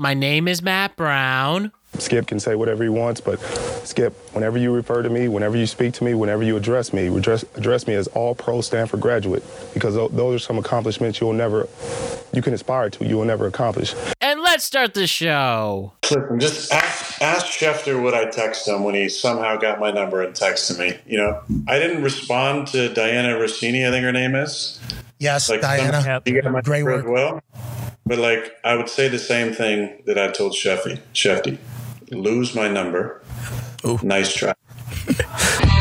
My name is Matt Brown. Skip can say whatever he wants, but Skip, whenever you refer to me, whenever you speak to me, whenever you address me, address, address me as all pro Stanford graduate, because those are some accomplishments you'll never, you can aspire to, you will never accomplish. And let's start the show. Listen, just ask, ask Schefter what I text him when he somehow got my number and texted me. You know, I didn't respond to Dianna Russini, I think her name is. Yes, like, Diana. You got my Great work. well. But like, I would say the same thing that I told Sheffy. Shefty lose my number. Ooh. Nice try.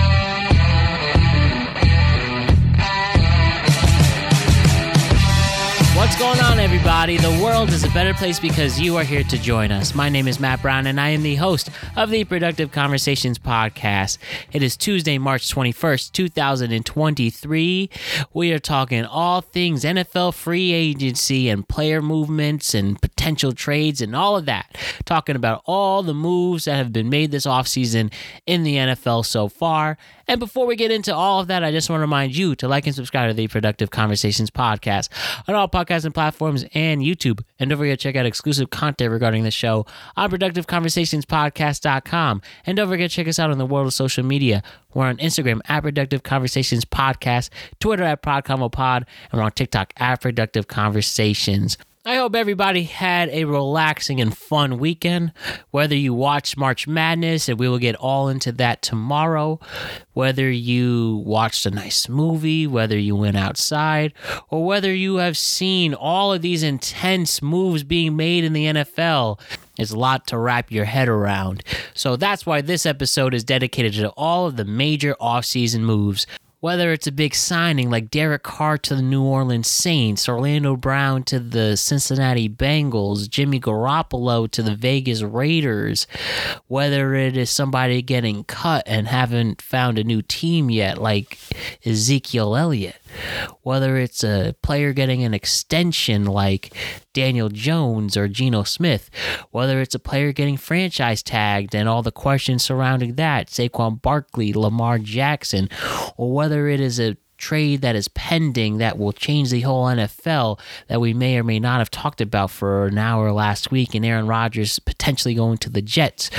What's going on, everybody? The world is a better place because you are here to join us. My name is Matt Brown, and I am the host of the Productive Conversations podcast. It is Tuesday, March 21st, 2023. We are talking all things NFL free agency and player movements and potential trades and all of that. Talking about all the moves that have been made this offseason in the NFL so far. And before we get into all of that, I just want to remind you to like and subscribe to the Productive Conversations podcast on all podcasting platforms and YouTube. And don't forget to check out exclusive content regarding the show on productiveconversationspodcast.com. And don't forget to check us out on the world of social media. We're on Instagram at Productive Conversations Podcast, Twitter at ProdConvoPod, and we're on TikTok at Productive Conversations. I hope everybody had a relaxing and fun weekend. Whether you watched March Madness, and we will get all into that tomorrow, whether you watched a nice movie, whether you went outside, or whether you have seen all of these intense moves being made in the NFL. It's a lot to wrap your head around. So that's why this episode is dedicated to all of the major offseason moves whether it's a big signing like Derek Carr to the New Orleans Saints, Orlando Brown to the Cincinnati Bengals, Jimmy Garoppolo to the Vegas Raiders, whether it is somebody getting cut and haven't found a new team yet, like Ezekiel Elliott, whether it's a player getting an extension like Daniel Jones or Geno Smith, whether it's a player getting franchise tagged and all the questions surrounding that, Saquon Barkley, Lamar Jackson, or whether it is a trade that is pending that will change the whole NFL that we may or may not have talked about for an hour last week, and Aaron Rodgers potentially going to the Jets,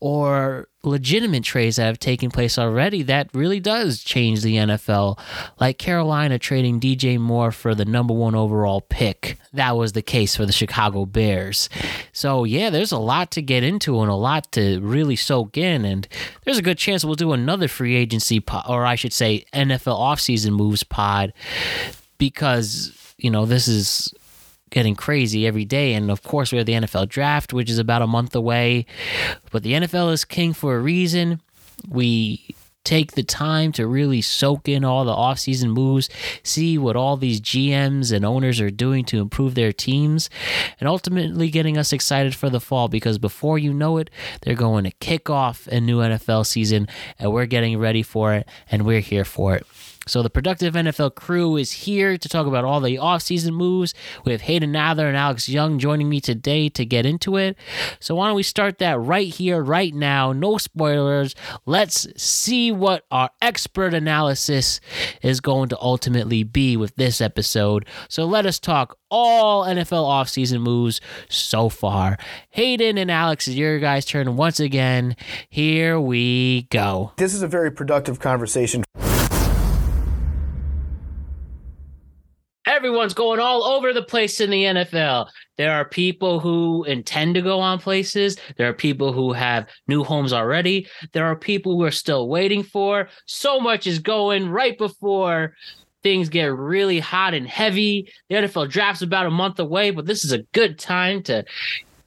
or legitimate trades that have taken place already that really does change the NFL, like Carolina trading DJ Moore for the number one overall pick. That was the case for the Chicago Bears. So, yeah, there's a lot to get into and a lot to really soak in. And there's a good chance we'll do another free agency, pod, or I should say, NFL offseason moves pod, because, you know, this is getting crazy every day. And of course, we have the NFL draft, which is about a month away. But the NFL is king for a reason. We take the time to really soak in all the offseason moves, see what all these GMs and owners are doing to improve their teams, and ultimately getting us excited for the fall because before you know it, they're going to kick off a new NFL season and we're getting ready for it and we're here for it. So the productive NFL crew is here to talk about all the offseason moves. We have Hayden Nather and Alex Young joining me today to get into it. So why don't we start that right here, right now? No spoilers. Let's see what our expert analysis is going to ultimately be with this episode. So let us talk all NFL offseason moves so far. Hayden and Alex, is your guys' turn once again. Here we go. This is a very productive conversation. Everyone's going all over the place in the NFL. There are people who intend to go on places. There are people who have new homes already. There are people who are still waiting for. So much is going right before things get really hot and heavy. The NFL draft's about a month away, but this is a good time to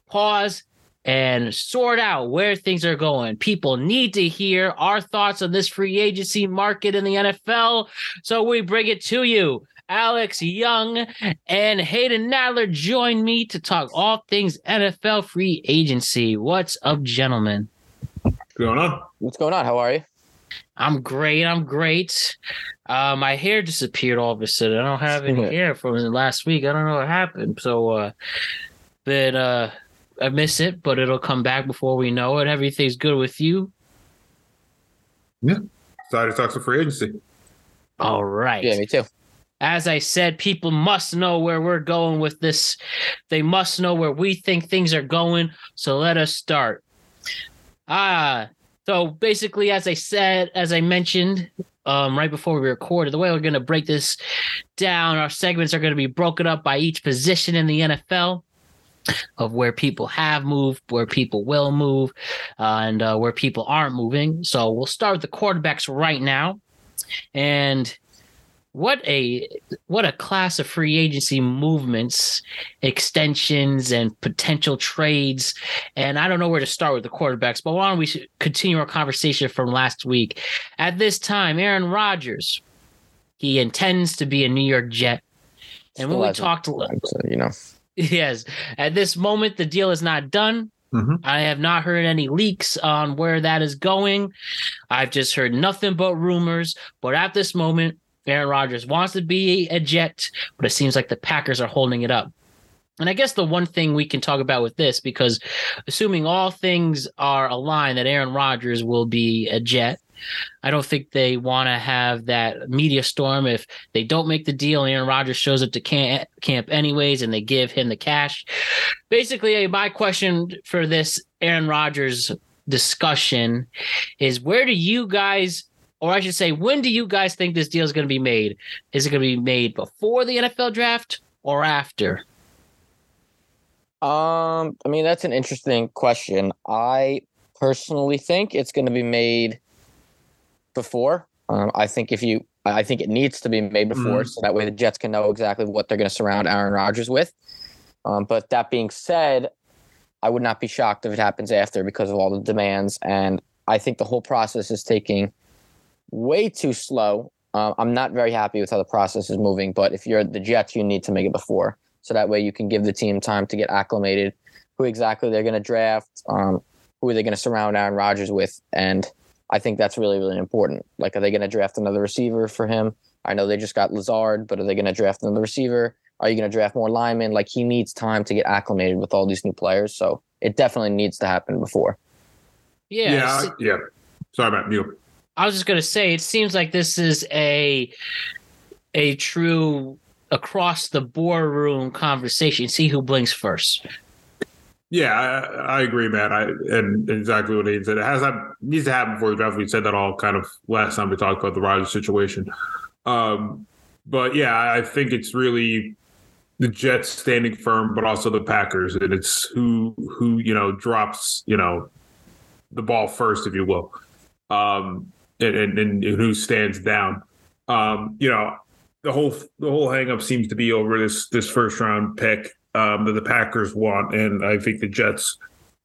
pause and sort out where things are going. People need to hear our thoughts on this free agency market in the NFL. So we bring it to you. Alex Young and Hayden Nadler join me to talk all things NFL free agency. What's up, gentlemen? What's going on? What's going on? How are you? I'm great. I'm great. Uh, my hair disappeared all of a sudden. I don't have any hair from last week. I don't know what happened. So, uh, but uh, I miss it, but it'll come back before we know it. Everything's good with you. Yeah. Excited to talk some free agency. All right. Yeah, me too. As I said, people must know where we're going with this. They must know where we think things are going. So let us start. Ah, so basically, as I said, as I mentioned um, right before we recorded, the way we're going to break this down, our segments are going to be broken up by each position in the NFL of where people have moved, where people will move, uh, and uh, where people aren't moving. So we'll start with the quarterbacks right now. And what a what a class of free agency movements extensions and potential trades and i don't know where to start with the quarterbacks but why don't we continue our conversation from last week at this time aaron rodgers he intends to be a new york jet and when we talked you know yes at this moment the deal is not done Mm-hmm. I have not heard any leaks on where that is going. I've just heard nothing but rumors. But at this moment, Aaron Rodgers wants to be a Jet, but it seems like the Packers are holding it up. And I guess the one thing we can talk about with this, because assuming all things are aligned that Aaron Rodgers will be a Jet, I don't think they want to have that media storm if they don't make the deal. And Aaron Rodgers shows up to camp, camp anyways, and they give him the cash. Basically, my question for this Aaron Rodgers discussion is: Where do you guys or I should say, when do you guys think this deal is going to be made? Is it going to be made before the NFL draft or after? Um, I mean, that's an interesting question. I personally think it's going to be made before. Um, I think if you, I think it needs to be made before, mm. so that way the Jets can know exactly what they're going to surround Aaron Rodgers with. Um, but that being said, I would not be shocked if it happens after because of all the demands, and I think the whole process is taking way too slow. Um, I'm not very happy with how the process is moving, but if you're the Jets, you need to make it before. So that way you can give the team time to get acclimated, who exactly they're going to draft, um, who are they going to surround Aaron Rodgers with. And I think that's really, really important. Like, are they going to draft another receiver for him? I know they just got Lazard, but are they going to draft another receiver? Are you going to draft more linemen? Like, he needs time to get acclimated with all these new players. So it definitely needs to happen before. Yeah. Yeah. Yeah. Sorry about you. I was just gonna say, it seems like this is a a true across the boardroom conversation. See who blinks first. Yeah, I, I agree, Matt. I and exactly what he said. It has that needs to happen before the draft. We said that all kind of last time we talked about the Rodgers situation. Um, but yeah, I think it's really the Jets standing firm, but also the Packers, and it's who who you know drops you know the ball first, if you will. Um, and, and, and who stands down. Um, you know, the whole the whole hangup seems to be over this this first round pick um, that the Packers want, and I think the Jets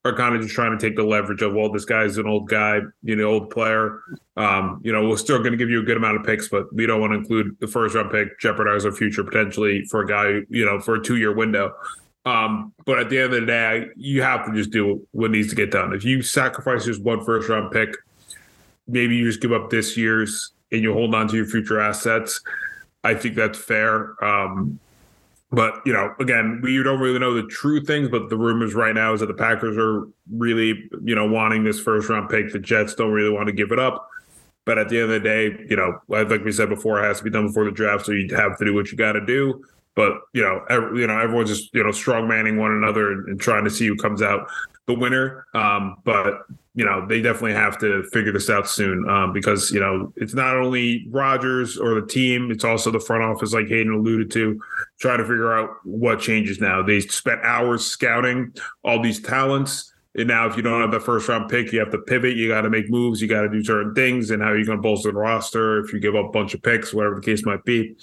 are kind of just trying to take the leverage of well, this guy's an old guy, you know, old player. Um, you know, we're still going to give you a good amount of picks, but we don't want to include the first round pick, jeopardize our future potentially for a guy, you know, for a two year window. Um, but at the end of the day, you have to just do what needs to get done. If you sacrifice just one first round pick maybe you just give up this year's and you hold on to your future assets. I think that's fair. Um, but you know, again, we don't really know the true things, but the rumors right now is that the Packers are really, you know, wanting this first round pick. The Jets don't really want to give it up. But at the end of the day, you know, like we said before, it has to be done before the draft, so you have to do what you got to do. But you know, every, you know, everyone's just you know strong manning one another and, and, trying to see who comes out the winner. Um, but you know, they definitely have to figure this out soon um, because you know it's not only Rodgers or the team; it's also the front office, like Hayden alluded to, trying to figure out what changes now. They spent hours scouting all these talents. And now, if you don't have the first round pick, you have to pivot. You got to make moves. You got to do certain things. And how are you going to bolster the roster if you give up a bunch of picks, whatever the case might be?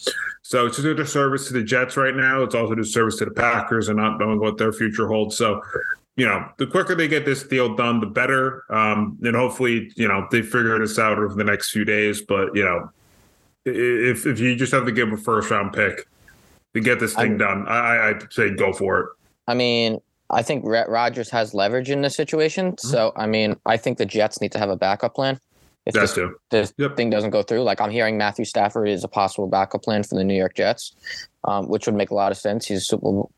So it's just a disservice to the Jets right now. It's also a disservice to the Packers and not knowing what their future holds. So you know, the quicker they get this deal done, the better. Um, and hopefully, you know, they figure this out over the next few days. But you know, if if you just have to give a first round pick to get this thing I, done, I, I'd say go for it. I mean, I think Rodgers has leverage in this situation. Mm-hmm. So, I mean, I think the Jets need to have a backup plan. If That's this, this yep. thing doesn't go through, like I'm hearing Matthew Stafford is a possible backup plan for the New York Jets, um, which would make a lot of sense. He's a Super Bowl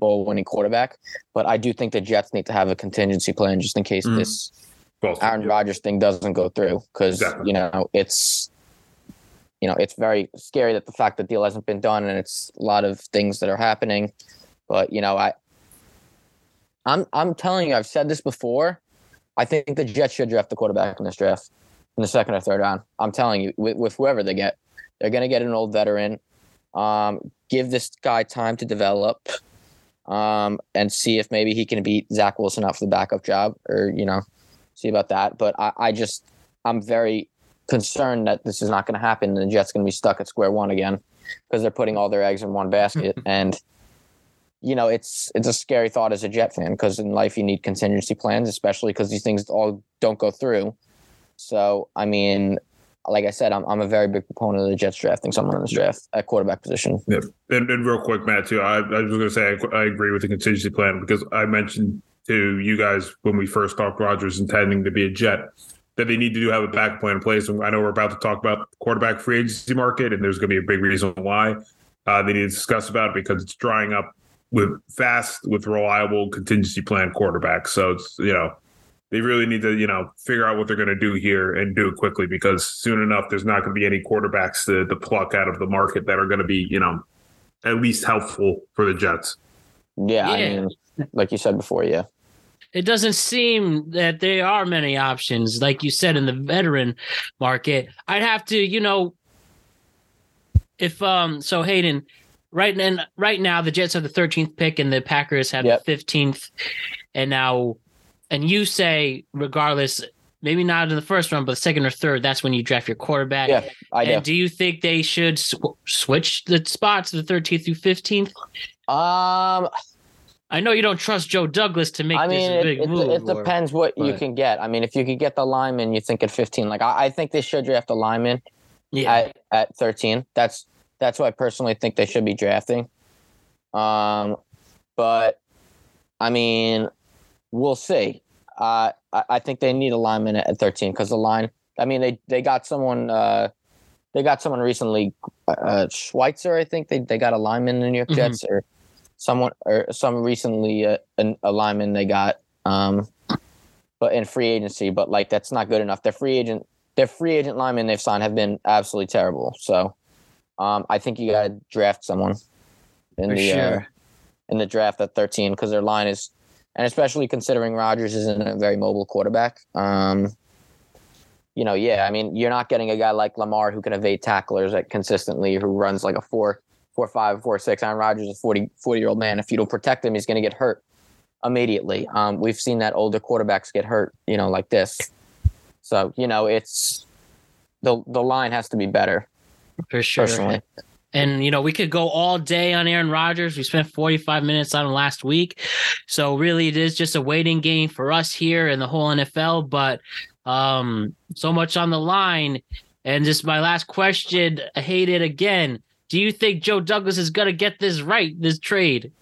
winning quarterback. But I do think the Jets need to have a contingency plan just in case mm. this Aaron Rodgers thing doesn't go through because you know it's you know, it's very scary that the fact that deal hasn't been done and it's a lot of things that are happening. But you know, I I'm I'm telling you, I've said this before. I think the Jets should draft the quarterback in this draft in the second or third round. I'm telling you, with, with whoever they get, they're going to get an old veteran. Um, give this guy time to develop, um, and see if maybe he can beat Zach Wilson out for the backup job, or you know, see about that. But I, I just, I'm very concerned that this is not going to happen, and the Jets going to be stuck at square one again because they're putting all their eggs in one basket, and you know, it's it's a scary thought as a Jet fan because in life you need contingency plans, especially because these things all don't go through. So, I mean, like I said, I'm, I'm a very big proponent of the Jets drafting someone in this draft at quarterback position. Yeah. And, and real quick, Matt, too, I, I was going to say I, I, agree with the contingency plan because I mentioned to you guys when we first talked Rodgers intending to be a Jet that they need to do have a back plan in place. And I know we're about to talk about quarterback free agency market, and there's going to be a big reason why uh, they need to discuss about it because it's drying up with fast, with reliable contingency plan quarterbacks. So it's, you know, they really need to, you know, figure out what they're going to do here and do it quickly because soon enough, there's not going to be any quarterbacks to, to pluck out of the market that are going to be, you know, at least helpful for the Jets. Yeah, yeah. I mean, like you said before, yeah. It doesn't seem that there are many options, like you said, in the veteran market. I'd have to, you know, if um, so Hayden, right and right now the Jets have the 13th pick and the Packers have yep. the 15th, and now and you say regardless maybe not in the first round, but the second or third, that's when you draft your quarterback. Yeah, I and do. do you think they should sw- switch the spots the 13th through 15th? Um, I know you don't trust Joe Douglas to make I mean, this big it, move. It, depends what but. you can get. I mean, if you could get the lineman, you think at 15. Like I, I think they should draft a lineman yeah. at, at 13. That's that's what I personally think they should be drafting. Um, but I mean, we'll see. Uh, I, I think they need a lineman at 13 because the line. I mean, they they got someone. Uh, they got someone recently, uh, Schweitzer. I think they, they got a lineman in the New York mm-hmm. Jets, or someone or some recently uh, an, a lineman they got. Um, but in free agency, but like that's not good enough. Their free agent, their free agent linemen they've signed have been absolutely terrible. So, um, I think you got to draft someone in For the sure. uh, in the draft at 13 because their line is and especially considering Rodgers isn't a very mobile quarterback. Um, you know, yeah, I mean, you're not getting a guy like Lamar who can evade tacklers like consistently, who runs like a four, four, five, four, six. Aaron Rodgers is a 40, 40 year old man. If you don't protect him, he's going to get hurt immediately. Um, we've seen that older quarterbacks get hurt, you know, like this. So, you know, it's the the line has to be better. For sure. Personally. And you know, we could go all day on Aaron Rodgers. We spent 45 minutes on him last week. So really it is just a waiting game for us here and the whole NFL, but um so much on the line. And just my last question, I hate it again. Do you think Joe Douglas is gonna get this right, this trade?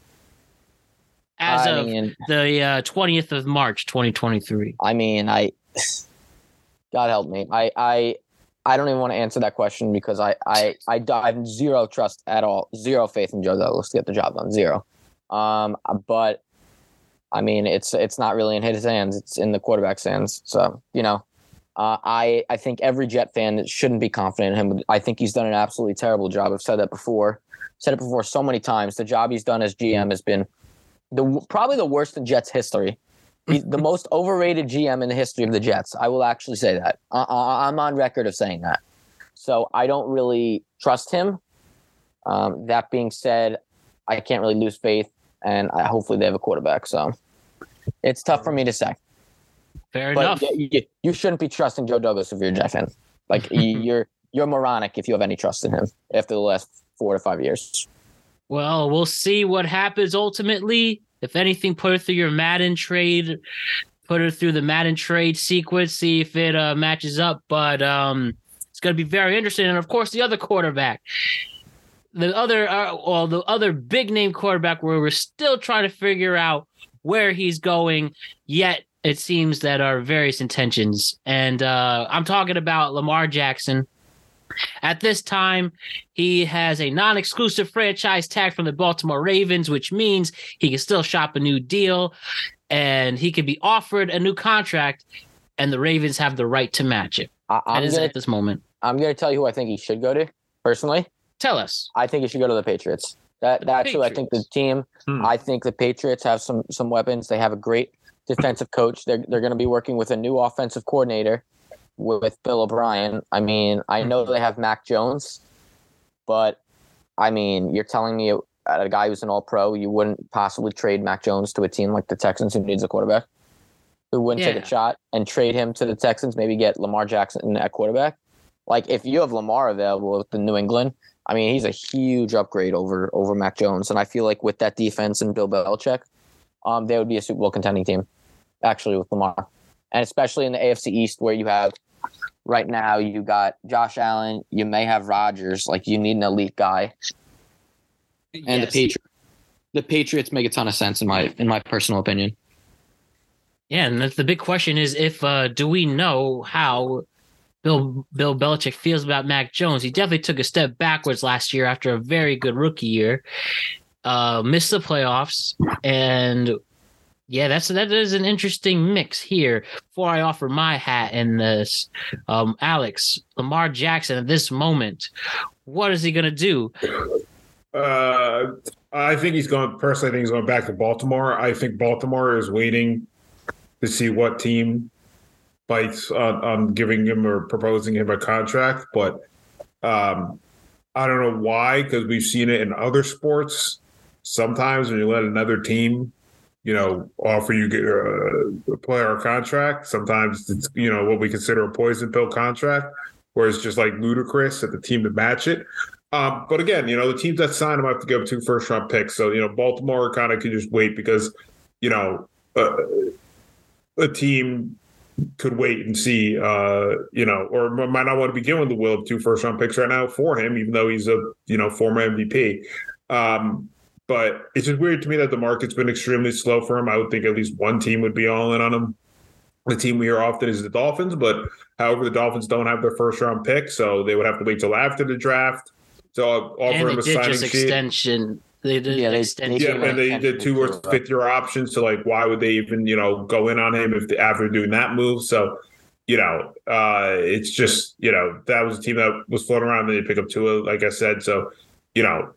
As I of mean, the uh, 20th of March, 2023. I mean, I God help me. I I I don't even want to answer that question because I, I, I, have zero trust at all, zero faith in Joe Douglas to get the job done, zero. Um, but I mean, it's it's not really in his hands; it's in the quarterback's hands. So you know, uh, I I think every Jet fan shouldn't be confident in him. I think he's done an absolutely terrible job. I've said that before, said it before so many times. The job he's done as GM has been the probably the worst in Jets history. He's the most overrated GM in the history of the Jets. I will actually say that. I, am on record of saying that. So I don't really trust him. Um, that being said, I can't really lose faith, and I, hopefully they have a quarterback. So it's tough for me to say. Fair but enough. You, you, shouldn't be trusting Joe Douglas if you're a Jet fan. Like you're you're moronic if you have any trust in him after the last four to five years. Well, we'll see what happens ultimately. If anything, put it through your Madden trade, put it through the Madden trade sequence, see if it uh, matches up. But um, it's going to be very interesting. And of course, the other quarterback, the other, uh, well, the other big name quarterback, where we're still trying to figure out where he's going. Yet it seems that our various intentions, and uh, I'm talking about Lamar Jackson at this time, he has a non exclusive franchise tag from the Baltimore Ravens, which means he can still shop a new deal and he can be offered a new contract, and the Ravens have the right to match it. I, am gonna, at this moment. I'm going to tell you who I think he should go to personally. Tell us. I think he should go to the Patriots. That The that's who I think the team. Hmm. I think the Patriots have some some weapons. They have a great defensive coach. They're they're going to be working with a new offensive coordinator with, Bill O'Brien. I mean, I know they have Mac Jones, but I mean, you're telling me a, a guy who's an All Pro, you wouldn't possibly trade Mac Jones to a team like the Texans who needs a quarterback, who wouldn't take a shot and trade him to the Texans, maybe get Lamar Jackson at quarterback. Like if you have Lamar available with the New England, I mean, he's a huge upgrade over over Mac Jones, and I feel like with that defense and Bill Belichick, um, they would be a Super Bowl contending team, actually with Lamar, and especially in the AFC East where you have right now you got Josh Allen, you may have Rodgers, like you need an elite guy, and Yes. the Patriots. The Patriots make a ton of sense in my in my personal opinion. Yeah, and that's the big question is if uh do we know how Bill Bill Belichick feels about Mac Jones? He definitely took a step backwards last year after a very good rookie year. Uh missed the playoffs and yeah, that's that is an interesting mix here. Before I offer my hat in this, um, Alex Lamar Jackson at this moment, what is he gonna do? Uh, I think he's going. Personally, I think he's going back to Baltimore. I think Baltimore is waiting to see what team bites on, on giving him or proposing him a contract. But um, I don't know why, because we've seen it in other sports. Sometimes when you let another team, you know, offer you uh, a player contract, sometimes it's you know what we consider a poison pill contract, where it's just like ludicrous at the team to match it. Um, but again, you know, the teams that sign him have to give up two first round picks. So, you know, Baltimore kind of can just wait because, you know, uh, a team could wait and see, uh, you know, or might not want to be given the will of two first round picks right now for him, even though he's a, you know, former MVP. Um, but it's just weird to me that the market's been extremely slow for him. I would think at least one team would be all in on him. The team we hear often is the Dolphins, but however, the Dolphins don't have their first round pick, so they would have to wait till after the draft. So I'll offer and him a did signing just sheet. extension. They did Yeah, they- extension. they Yeah, and they did two or extension, fifth year options. So like, why would they even you know go in on him if they, after doing that move? So you know, uh, it's just you know that was a team that was floating around. and They pick up Tua, like I said. So you know,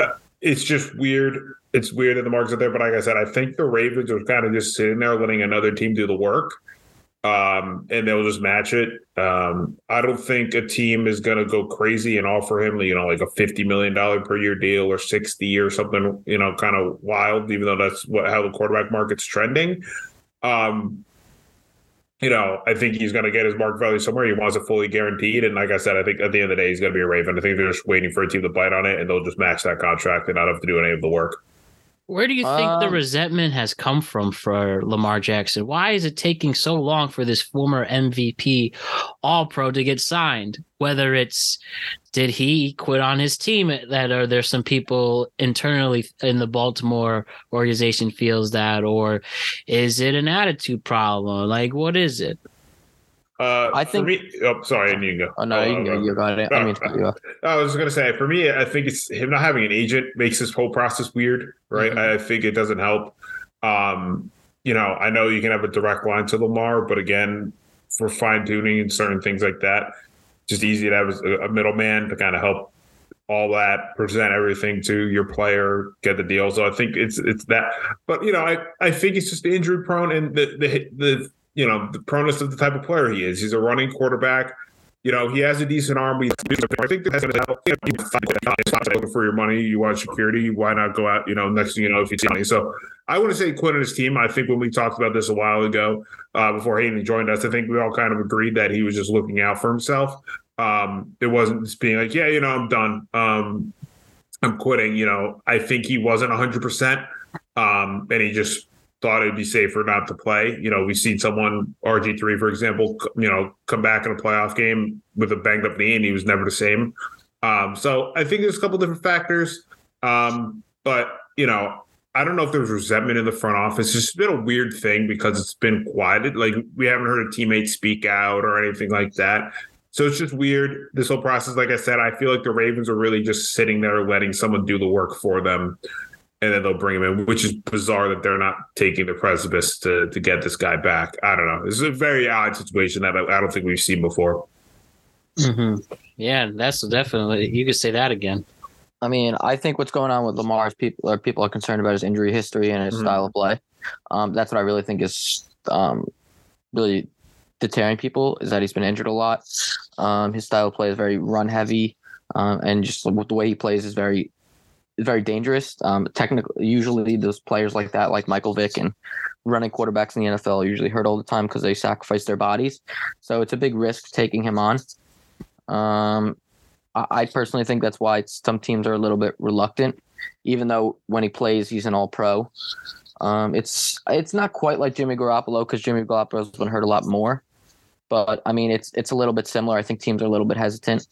uh, it's just weird. It's weird that the markets are there, but like I said, I think the Ravens are kind of just sitting there letting another team do the work, um, and they'll just match it. Um, I don't think a team is going to go crazy and offer him, you know, like a fifty million dollar per year deal or sixty or something, you know, kind of wild. Even though that's what how the quarterback market's trending. Um, you know, I think he's going to get his market value somewhere. He wants it fully guaranteed, and like I said, I think at the end of the day, he's going to be a Raven. I think they're just waiting for a team to bite on it, and they'll just match that contract and not have to do any of the work. Where do you think the Um, resentment has come from for Lamar Jackson? Why is it taking so long for this former MVP All Pro to get signed? Whether it's did he quit on his team that are there some people internally in the Baltimore organization feels that or is it an attitude problem? Like what is it? Uh, I for think- me, oh, sorry, I need to go. Oh no, you can go. You got it. I mean, you go. I was going to say, for me, I think it's him not having an agent makes this whole process weird, right? Mhm. I think it doesn't help. Um, you know, I know you can have a direct line to Lamar, but again, for fine tuning and certain things like that, just easy to have a a middleman to kind of help all that, present everything to your player, get the deal. So I think it's it's that. But you know, I I think it's just the injury prone and the the the you know the proneness of the type of player he is. He's a running quarterback. You know, he has a decent arm. I think that's going to help. You know, looking for your money. You want security. Why not go out? You know, next thing you know, if you see money. So I wouldn't say quit on his team. I think when we talked about this a while ago, uh, before Hayden joined us, I think we all kind of agreed that he was just looking out for himself. Um, it wasn't just being like, yeah, you know, I'm done. Um, I'm quitting. You know, I think he wasn't 100, percent um, and he just thought it'd be safer not to play. You know, we've seen someone RG3, for example, you know, come back in a playoff game with a banged up knee, and he was never the same. Um, so I think there's a couple different factors, um, but you know. I don't know if there's resentment in the front office. It's been a weird thing because it's been quieted. Like we haven't heard a teammate speak out or anything like that. So it's just weird. This whole process, like I said, I feel like the Ravens are really just sitting there letting someone do the work for them, and then they'll bring him in, which is bizarre that they're not taking the precipice to to get this guy back. I don't know. This is a very odd situation that I, I don't think we've seen before. Mm-hmm. Yeah, that's definitely you could say that again. I mean, I think what's going on with Lamar is people are people are concerned about his injury history and his mm-hmm. style of play. Um, that's what I really think is um, really deterring people is that he's been injured a lot. Um, his style of play is very run heavy, um, and just the way he plays is very very dangerous. Um, technically, usually those players like that, like Michael Vick and running quarterbacks in the NFL, are usually hurt all the time because they sacrifice their bodies. So it's a big risk taking him on. Um, I personally think that's why some teams are a little bit reluctant, even though when he plays, he's an All Pro. Um, it's it's not quite like Jimmy Garoppolo because Jimmy Garoppolo's been hurt a lot more, but I mean it's it's a little bit similar. I think teams are a little bit hesitant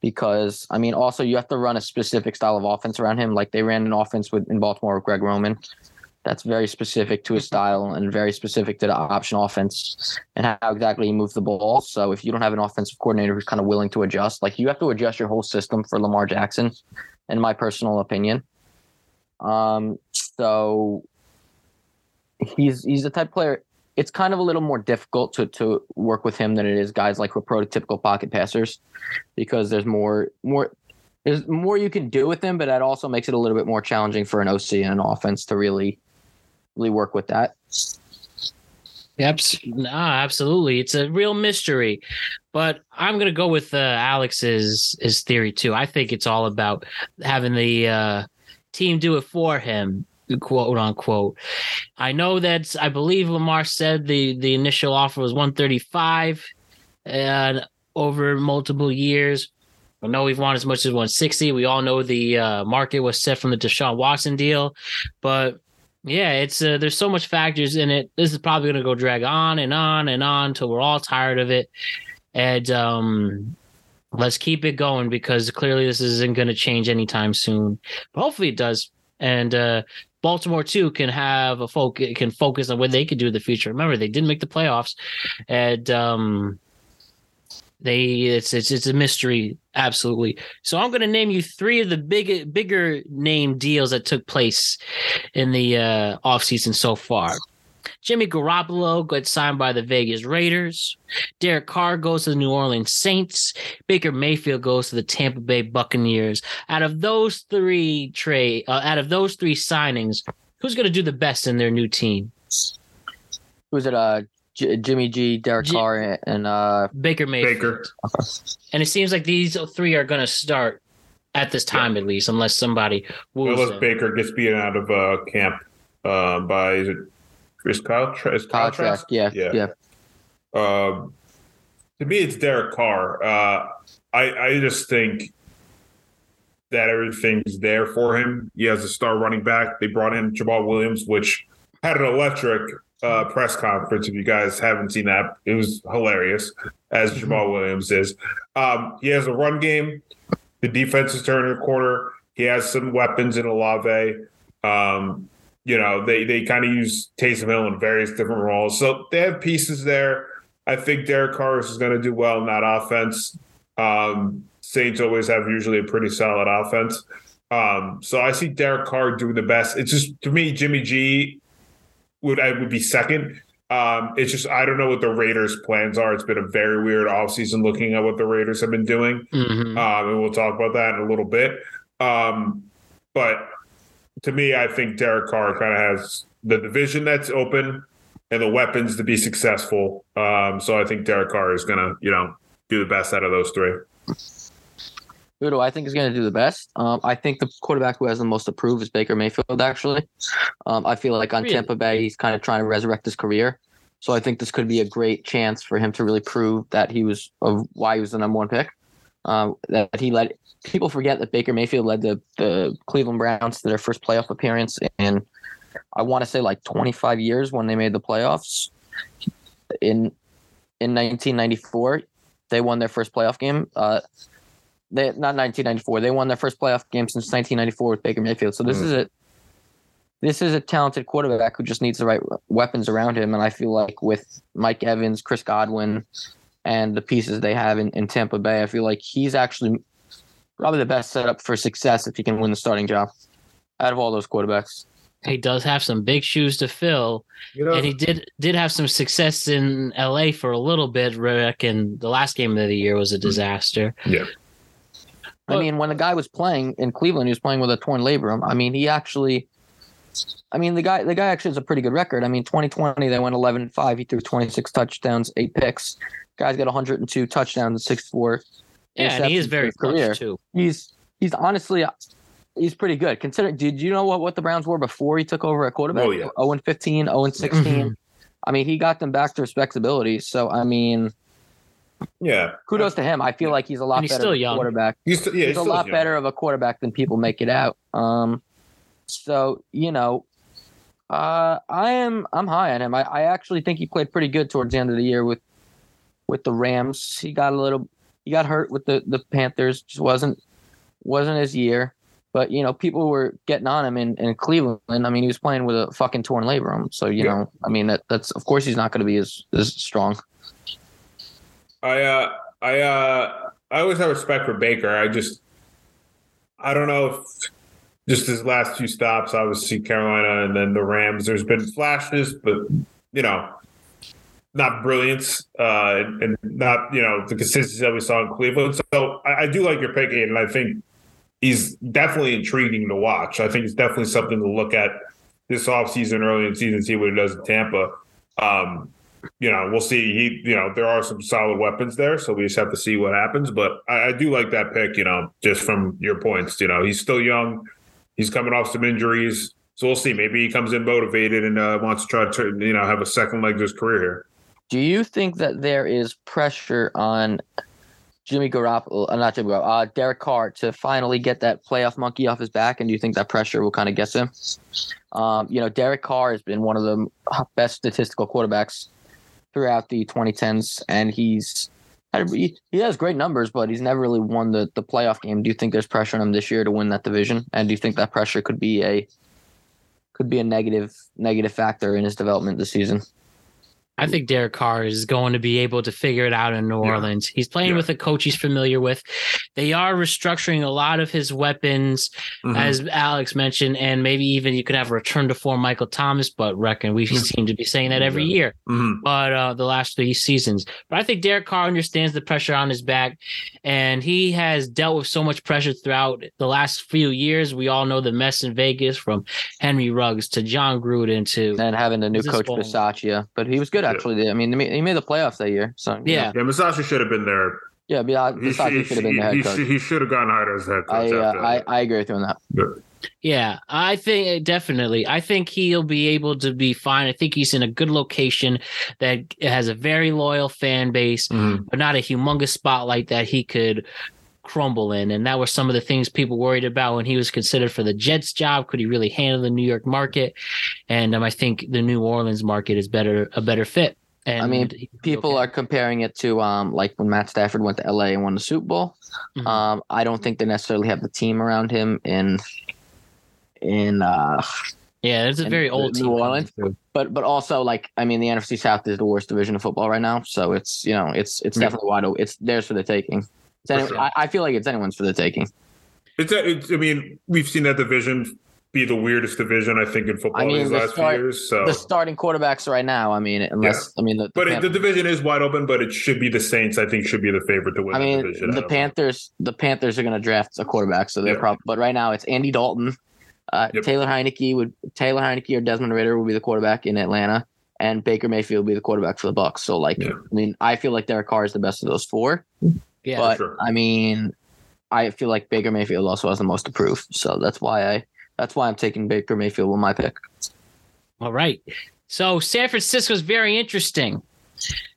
because I mean also you have to run a specific style of offense around him. Like they ran an offense with in Baltimore with Greg Roman, that's very specific to his style and very specific to the option offense and how exactly he moves the ball. So if you don't have an offensive coordinator who's kind of willing to adjust, like you have to adjust your whole system for Lamar Jackson, in my personal opinion. Um, so he's he's the type player. It's kind of a little more difficult to to work with him than it is guys like with prototypical pocket passers, because there's more more there's more you can do with him, but that also makes it a little bit more challenging for an OC and an offense to really really work with that. Yep, absolutely. It's a real mystery, but I'm gonna go with uh, Alex's his theory too. I think it's all about having the uh, team do it for him, quote unquote. I know that I believe Lamar said the the initial offer was 135, and over multiple years. I know we've won as much as 160. We all know the uh, market was set from the Deshaun Watson deal, but yeah, it's uh, there's so much factors in it. This is probably going to go drag on and on and on till we're all tired of it. And um, let's keep it going because clearly this isn't going to change anytime soon. But hopefully it does. And uh, Baltimore too can have a focus can focus on what they could do in the future. Remember, they didn't make the playoffs, and um, they it's it's it's a mystery, absolutely. So I'm going to name you three of the big bigger name deals that took place in the uh, offseason so far. Jimmy Garoppolo gets signed by the Vegas Raiders. Derek Carr goes to the New Orleans Saints. Baker Mayfield goes to the Tampa Bay Buccaneers. Out of those three trade, uh, out of those three signings, who's going to do the best in their new team? Who's it? Uh, J- Jimmy G, Derek G- Carr, and uh, Baker Mayfield. Baker. And it seems like these three are going to start at this time, yeah. at least, unless somebody. Unless them. Baker gets beaten out of uh, camp uh, by is it Chris Kyle? Is Kyle Trask? Yeah, yeah. yeah. Um, to me, it's Derek Carr. Uh, I I just think that everything's there for him. He has a star running back. They brought in Jamaal Williams, which had an electric uh, press conference. If you guys haven't seen that, it was hilarious, as mm-hmm. Williams is. Um, he has a run game. The defense is turning a corner. He has some weapons in Olave. Um, you know, they they kind of use Taysom Hill in various different roles. So they have pieces there. I think Derek Carr is going to do well in that offense. Um, Saints always have usually a pretty solid offense. Um, so I see Derek Carr doing the best. It's just to me, Jimmy G would I would be second. Um, it's just I don't know what the Raiders' plans are. It's been a very weird offseason looking at what the Raiders have been doing, mm-hmm. um, and we'll talk about that in a little bit. Um, but to me, I think Derek Carr kind of has the division that's open and the weapons to be successful. Um, so I think Derek Carr is going to, you know, do the best out of those three. Who do I think is going to do the best? Um, I think the quarterback who has the most to prove is Baker Mayfield. Actually, um, I feel like on really? Tampa Bay, he's kind of trying to resurrect his career. So I think this could be a great chance for him to really prove that he was of why he was the number one pick. Um, that he led. People forget that Baker Mayfield led the the Cleveland Browns to their first playoff appearance in, I want to say like 25 years when they made the playoffs. In in 1994, they won their first playoff game. Uh, they not 1994. They won their first playoff game since 1994 with Baker Mayfield. So this mm. is a this is a talented quarterback who just needs the right weapons around him. And I feel like with Mike Evans, Chris Godwin, and the pieces they have in, in Tampa Bay, I feel like he's actually probably the best setup for success if he can win the starting job out of all those quarterbacks. he does have some big shoes to fill, You know, and he did did have some success in L.A. for a little bit. Reckon the last game of the year was a disaster. yeah. I mean, when the guy was playing in Cleveland, he was playing with a torn labrum. I mean, he actually, I mean, the guy, the guy actually has a pretty good record. I mean, 2020 they went 11 and five. He threw 26 touchdowns, eight picks. Guy's got 102 touchdowns and six four. Yeah, and he is very for clutch too. He's he's honestly he's pretty good. Consider, did you know what what the Browns were before he took over at quarterback? Oh, yeah. 0 and 15, 0 and 16. Mhm. I mean, he got them back to respectability. So I mean, Yeah. kudos to him. I feel like he's a lot he's better still young. quarterback He's, st- yeah, he's, a still lot young. better of a quarterback than people make it out. Um, so you know, uh, I am I'm high on him. I, I actually think he played pretty good towards the end of the year with with the Rams. He got a little he got hurt with the the Panthers. Just wasn't wasn't his year. But you know, people were getting on him in, in Cleveland. I mean, he was playing with a fucking torn labrum. So you Yeah. know, I mean that that's of course he's not going to be as as strong. I uh I uh I always have respect for Baker. I just I don't know if just his last two stops, obviously Carolina and then the Rams. There's been flashes, but you know, not brilliance, uh, and, not you know the consistency that we saw in Cleveland. So I, I do like your pick, and I think he's definitely intriguing to watch. I think it's definitely something to look at this offseason, early in season, see what he does in Tampa. Um, you know, we'll see. He, you know, there are some solid weapons there, so we just have to see what happens. But I, I do like that pick. You know, just from your points. You know, he's still young. He's coming off some injuries, so we'll see. Maybe he comes in motivated and uh, wants to try to, you know, have a second leg to his career here. Do you think that there is pressure on Jimmy Garoppolo, uh, not Jimmy Garoppolo, uh, Derek Carr to finally get that playoff monkey off his back? And do you think that pressure will kind of get him? Um, you know, Derek Carr has been one of the best statistical quarterbacks throughout the 2010s, and he's he, he has great numbers, but he's never really won the, the playoff game. Do you think there's pressure on him this year to win that division? And do you think that pressure could be a could be a negative negative factor in his development this season? I think Derek Carr is going to be able to figure it out in New Yeah. Orleans. He's playing Yeah. with a coach he's familiar with. They are restructuring a lot of his weapons, Mm-hmm. as Alex mentioned, and maybe even you could have a return to form Michael Thomas, but reckon we seem to be saying that every Yeah. year. Mhm. But uh, the last three seasons, but I think Derek Carr understands the pressure on his back, and he has dealt with so much pressure throughout the last few years. We all know the mess in Vegas, from Henry Ruggs to Jon Gruden to and having the new coach. Bisaccia, but he was good Yeah. actually. I mean, he made- the playoffs that year. So you Yeah. know, Yeah, Masasa should have been there. yeah, Bisaccia He, Bisaccia he, should have been he, the head he, coach. should, he should have gone hired as head I, coach. uh, I. I agree with you on that. But- Yeah, I think definitely. I think he'll be able to be fine. I think he's in a good location that has a very loyal fan base, Mhm. but not a humongous spotlight that he could crumble in. And that were some of the things people worried about when he was considered for the Jets job. Could he really handle the New York market? And um, I think the New Orleans market is better a better fit. And I mean, he could be People okay. are comparing it to um like when Matt Stafford went to LA and won the Super Bowl. Mhm. Um, I don't think they necessarily have the team around him in in uh yeah, it's a very New old team. coming Orleans. but but also like I mean the NFC South is the worst division of football right now, so it's you know it's it's Yeah. definitely wide open. It's theirs for the taking. It's any, sure. I, I feel like it's anyone's for the taking. It's, a, it's. I mean, we've seen that division be the weirdest division I think in football I mean, these the last start- few years. So, The starting quarterbacks right now, I mean, unless I mean the, the but it, the division is wide open. But it should be the Saints. I think should be the favorite to win I the mean, division. The don't know. Panthers. The Panthers are going to draft a quarterback, so they're Yeah. probably. But right now, it's Andy Dalton, uh, Yep. Taylor Heinicke would Taylor Heinicke or Desmond Ridder would be the quarterback in Atlanta, and Baker Mayfield would be the quarterback for the Bucs. So, like, Yeah. I mean, I feel like Derek Carr is the best of those four, Yeah, but sure. I mean, I feel like Baker Mayfield also has the most to prove. So that's why I that's why I'm taking Baker Mayfield with my pick. All right. So San Francisco is very interesting.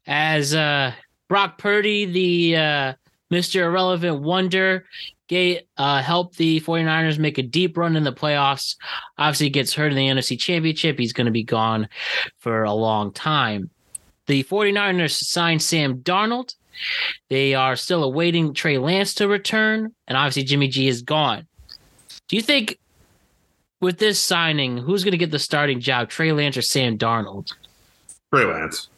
As uh Brock Purdy, the uh Mr. Irrelevant Wonder, gave, uh, helped the 49ers make a deep run in the playoffs. Obviously gets hurt in the NFC Championship. He's going to be gone for a long time. The 49ers signed Sam Darnold. They are still awaiting Trey Lance to return, and obviously Jimmy G is gone. Do you think with this signing, who's going to get the starting job, Trey Lance or Sam Darnold? Trey Lance.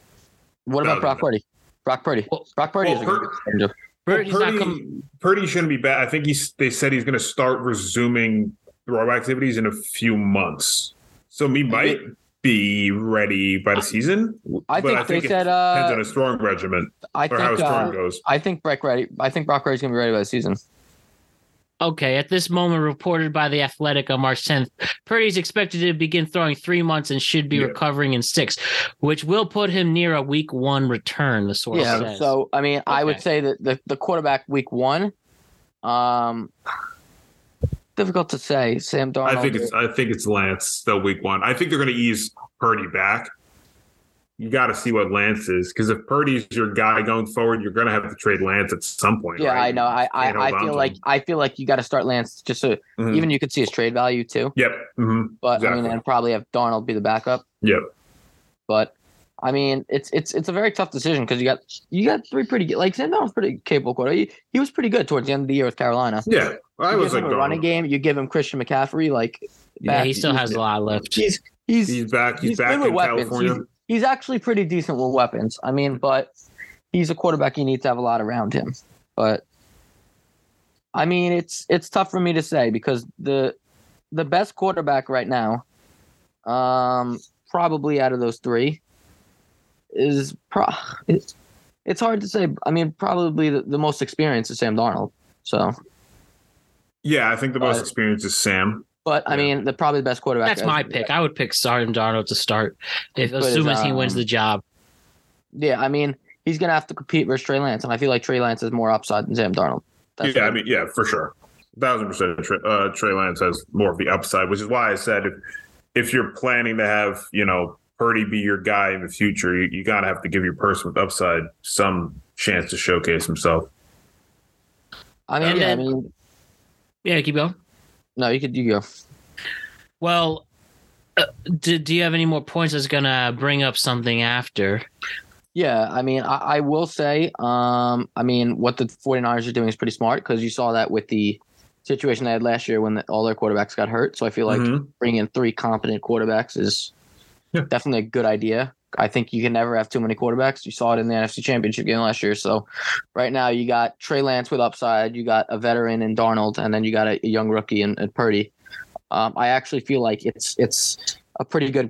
What about Brock. Purdy? Brock Purdy. Well- Brock Purdy well, is a good Pur- starting job. Purdy's Well, Purdy, coming. Purdy shouldn't be bad. I think he's. They said he's going to start resuming throw activities in a few months. So he might be ready by the season. I think, they it said uh, depends on a strong regiment I or how his think uh, goes. I think Brock ready. I think Brock Ready's gonna be ready by the season. Okay, at this moment, reported by The Athletic on March 10th, Purdy's expected to begin throwing three months and should be Yeah. recovering in six, which will put him near a week one return, the source Yeah. says. So I mean, I would say that the the quarterback week one, um, difficult to say. Sam Darnold. I think it's I think it's Lance the week one. I think they're going to ease Purdy back. You got to see what Lance is because if Purdy's your guy going forward, you're going to have to trade Lance at some point. Yeah, right? I know. I I, I feel like him. I feel like you got to start Lance just so Mhm. even you could see his trade value too. Yep. hmm But I mean, and probably have Darnold be the backup. Yep. But I mean, it's it's it's a very tough decision because you got you got three pretty good- like Sam Darnold's pretty capable quarterback. He, he was pretty good towards the end of the year with Carolina. Yeah. I you was give like him a running game. You give him Christian McCaffrey. Like yeah, back- he still has a lot left. He's he's He's back. He's, he's back with in weapons. California. He's, he's actually pretty decent with weapons. I mean, but he's a quarterback. You need to have a lot around him. But I mean, it's it's tough for me to say because the the best quarterback right now, um, probably out of those three, is pro. It's, it's hard to say. I mean, probably the, the most experienced is Sam Darnold. So, Yeah, I think the most But- experience is Sam. but I mean, the probably the best quarterback. That's my pick. I would pick Sam Darnold to start, if, But as soon as he wins um, the job. Yeah, I mean, he's gonna have to compete versus Trey Lance, and I feel like Trey Lance has more upside than Sam Darnold. That's yeah, I mean, yeah, for sure. Thousand percent. Trey, uh, Trey Lance has more of the upside, which is why I said if if you're planning to have you know Purdy be your guy in the future, you, you gotta have to give your person with upside some chance to showcase himself. I mean, yeah, then- I mean, Yeah, keep going. no, you could you go. Well, uh, do, do you have any more points that's going to bring up something after? Yeah, I mean, I, I will say, um, I mean, what the 49ers are doing is pretty smart because you saw that with the situation they had last year when the, all their quarterbacks got hurt. So I feel like Mhm. bringing in three competent quarterbacks is Yeah. definitely a good idea. I think you can never have too many quarterbacks. You saw it in the NFC Championship game last year. So right now you got Trey Lance with upside, you got a veteran in Darnold, and then you got a, a young rookie in, in Purdy. Um, I actually feel like it's it's a pretty good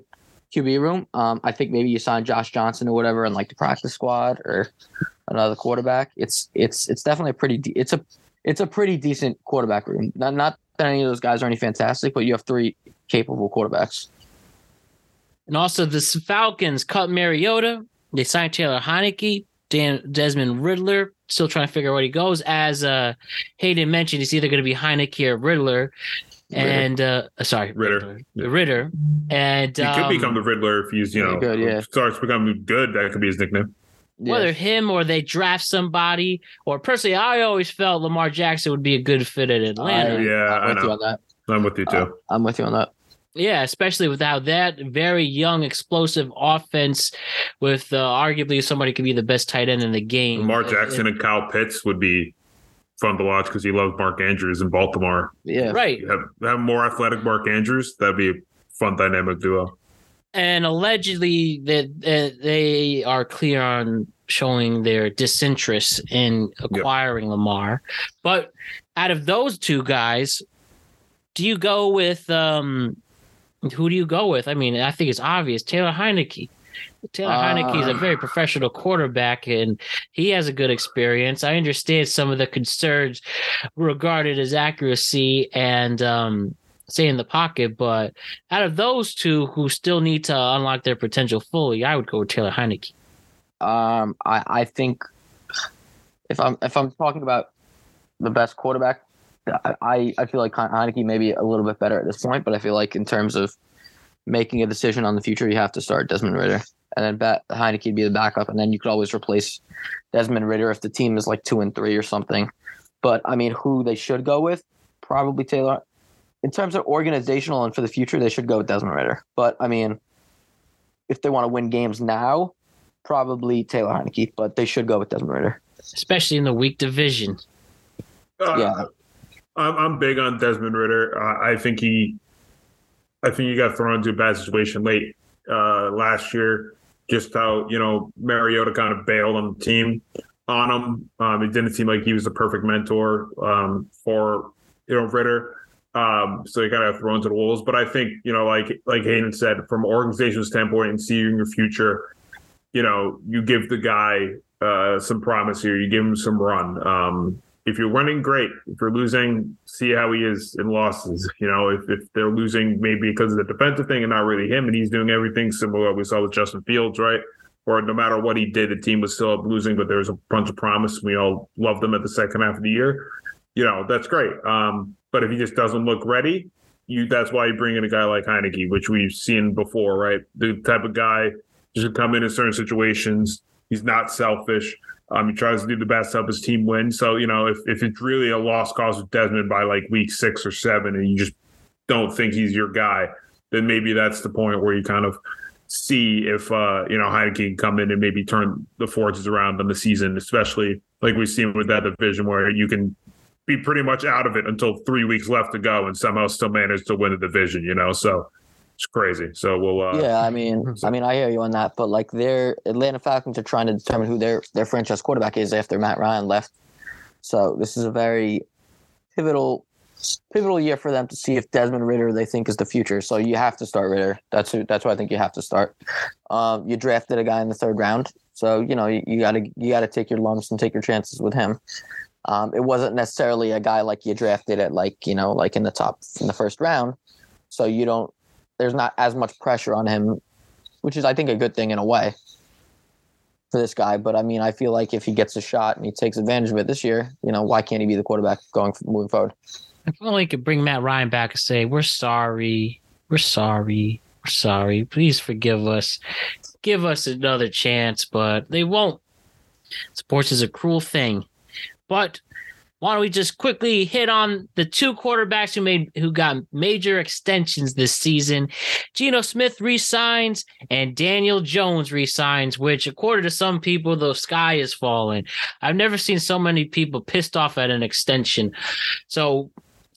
QB room. Um, I think maybe you sign Josh Johnson or whatever in like the practice squad or another quarterback. It's it's it's definitely a pretty de- it's a it's a pretty decent quarterback room. Not not that any of those guys are any fantastic, but you have three capable quarterbacks. And also, the Falcons cut Mariota. They signed Taylor Heinicke, Dan, Desmond Riddler. Still trying to figure out where he goes. As uh, Hayden mentioned, it's either going to be Heinicke or Riddler. And uh, uh, sorry, Ridder. Yeah. Ridder. And He could um, become the Riddler if he's you know good, yeah. starts becoming good. That could be his nickname. Yeah. whether him or they draft somebody. Or personally, I always felt Lamar Jackson would be a good fit at Atlanta. I- Yeah, I'm I with you on that. I'm with you too. Uh, I'm with you on that. Yeah, especially without that very young, explosive offense, with uh, arguably somebody could be the best tight end in the game. Lamar It- Jackson and Kyle Pitts would be fun to watch because he loves Mark Andrews in Baltimore. Yeah. right. Have, have more athletic Mark Andrews. That'd be a fun dynamic duo. And allegedly that uh, they are clear on showing their disinterest in acquiring Lamar. But out of those two guys, do you go with um who do you go with? I mean, I think it's obvious. Taylor Heinicke. Taylor Uh, Heinicke is a very professional quarterback and he has a good experience. I understand some of the concerns regarding his accuracy and um stay in the pocket, but out of those two who still need to unlock their potential fully, I would go with Taylor Heinicke. Um, I, I think if I'm if I'm talking about the best quarterback, I, I feel like Heinicke may be a little bit better at this point, but I feel like in terms of making a decision on the future, you have to start Desmond Ridder, and then bet Heinicke would be the backup, and then you could always replace Desmond Ridder if the team is like two and three or something. But I mean, who they should go with? Probably Taylor. In terms of organizational and for the future, they should go with Desmond Ridder. But I mean, if they want to win games now, probably Taylor Heinicke, but they should go with Desmond Ritter. especially in the weak division. Uh, Yeah. I'm, I'm big on Desmond Ridder. Uh, I think he, I think he got thrown into a bad situation late uh, last year. Just how you know Mariota kind of bailed on the team on him. Um, it didn't seem like he was the perfect mentor um, for you know Ridder. Um, so he kind of thrown to the wolves. But I think you know, like like Hayden said, from an standpoint and seeing your future, you know, you give the guy uh, some promise here. You give him some run. Um, if you're winning, great. If you're losing, see how he is in losses. You know, if, if they're losing maybe because of the defensive thing and not really him, and he's doing everything similar we saw with Justin Fields, right? Or no matter what he did, the team was still up losing, but there was a bunch of promise. We all loved them at the second half of the year. You know, that's great. Um, but if he just doesn't look ready, you that's why you bring in a guy like Heinicke, which we've seen before, right? The type of guy just come in in certain situations. He's not selfish. Um, he tries to do the best to help his team win. So, you know, if, if it's really a lost cause with Desmond by like week six or seven and you just don't think he's your guy, then maybe that's the point where you kind of see if, uh, you know, Heinicke can come in and maybe turn the fortunes around on the season, especially like we've seen with that division where you can be pretty much out of it until three weeks left to go and somehow still manage to win the division, you know? So it's crazy. So we'll. Uh, yeah, I mean, I mean, I hear you on that, but like their Atlanta Falcons are trying to determine who their their franchise quarterback is after Matt Ryan left. So this is a very pivotal pivotal year for them to see if Desmond Ridder they think is the future. So you have to start Ridder. That's who. That's why I think you have to start. Um, you drafted a guy in the third round, so you know you, you gotta you gotta take your lumps and take your chances with him. Um, it wasn't necessarily a guy like you drafted at like you know like in the top in the first round, so you don't there's not as much pressure on him, which is I think a good thing in a way for this guy. But I mean, I feel like if he gets a shot and he takes advantage of it this year, you know, why can't he be the quarterback going moving forward? If only could bring Matt Ryan back and say, "We're sorry, we're sorry, we're sorry. Please forgive us, give us another chance." But they won't. Sports is a cruel thing. But why don't we just quickly hit on the two quarterbacks who made who got major extensions this season? Geno Smith resigns and Daniel Jones resigns, which according to some people, the sky is falling. I've never seen so many people pissed off at an extension. So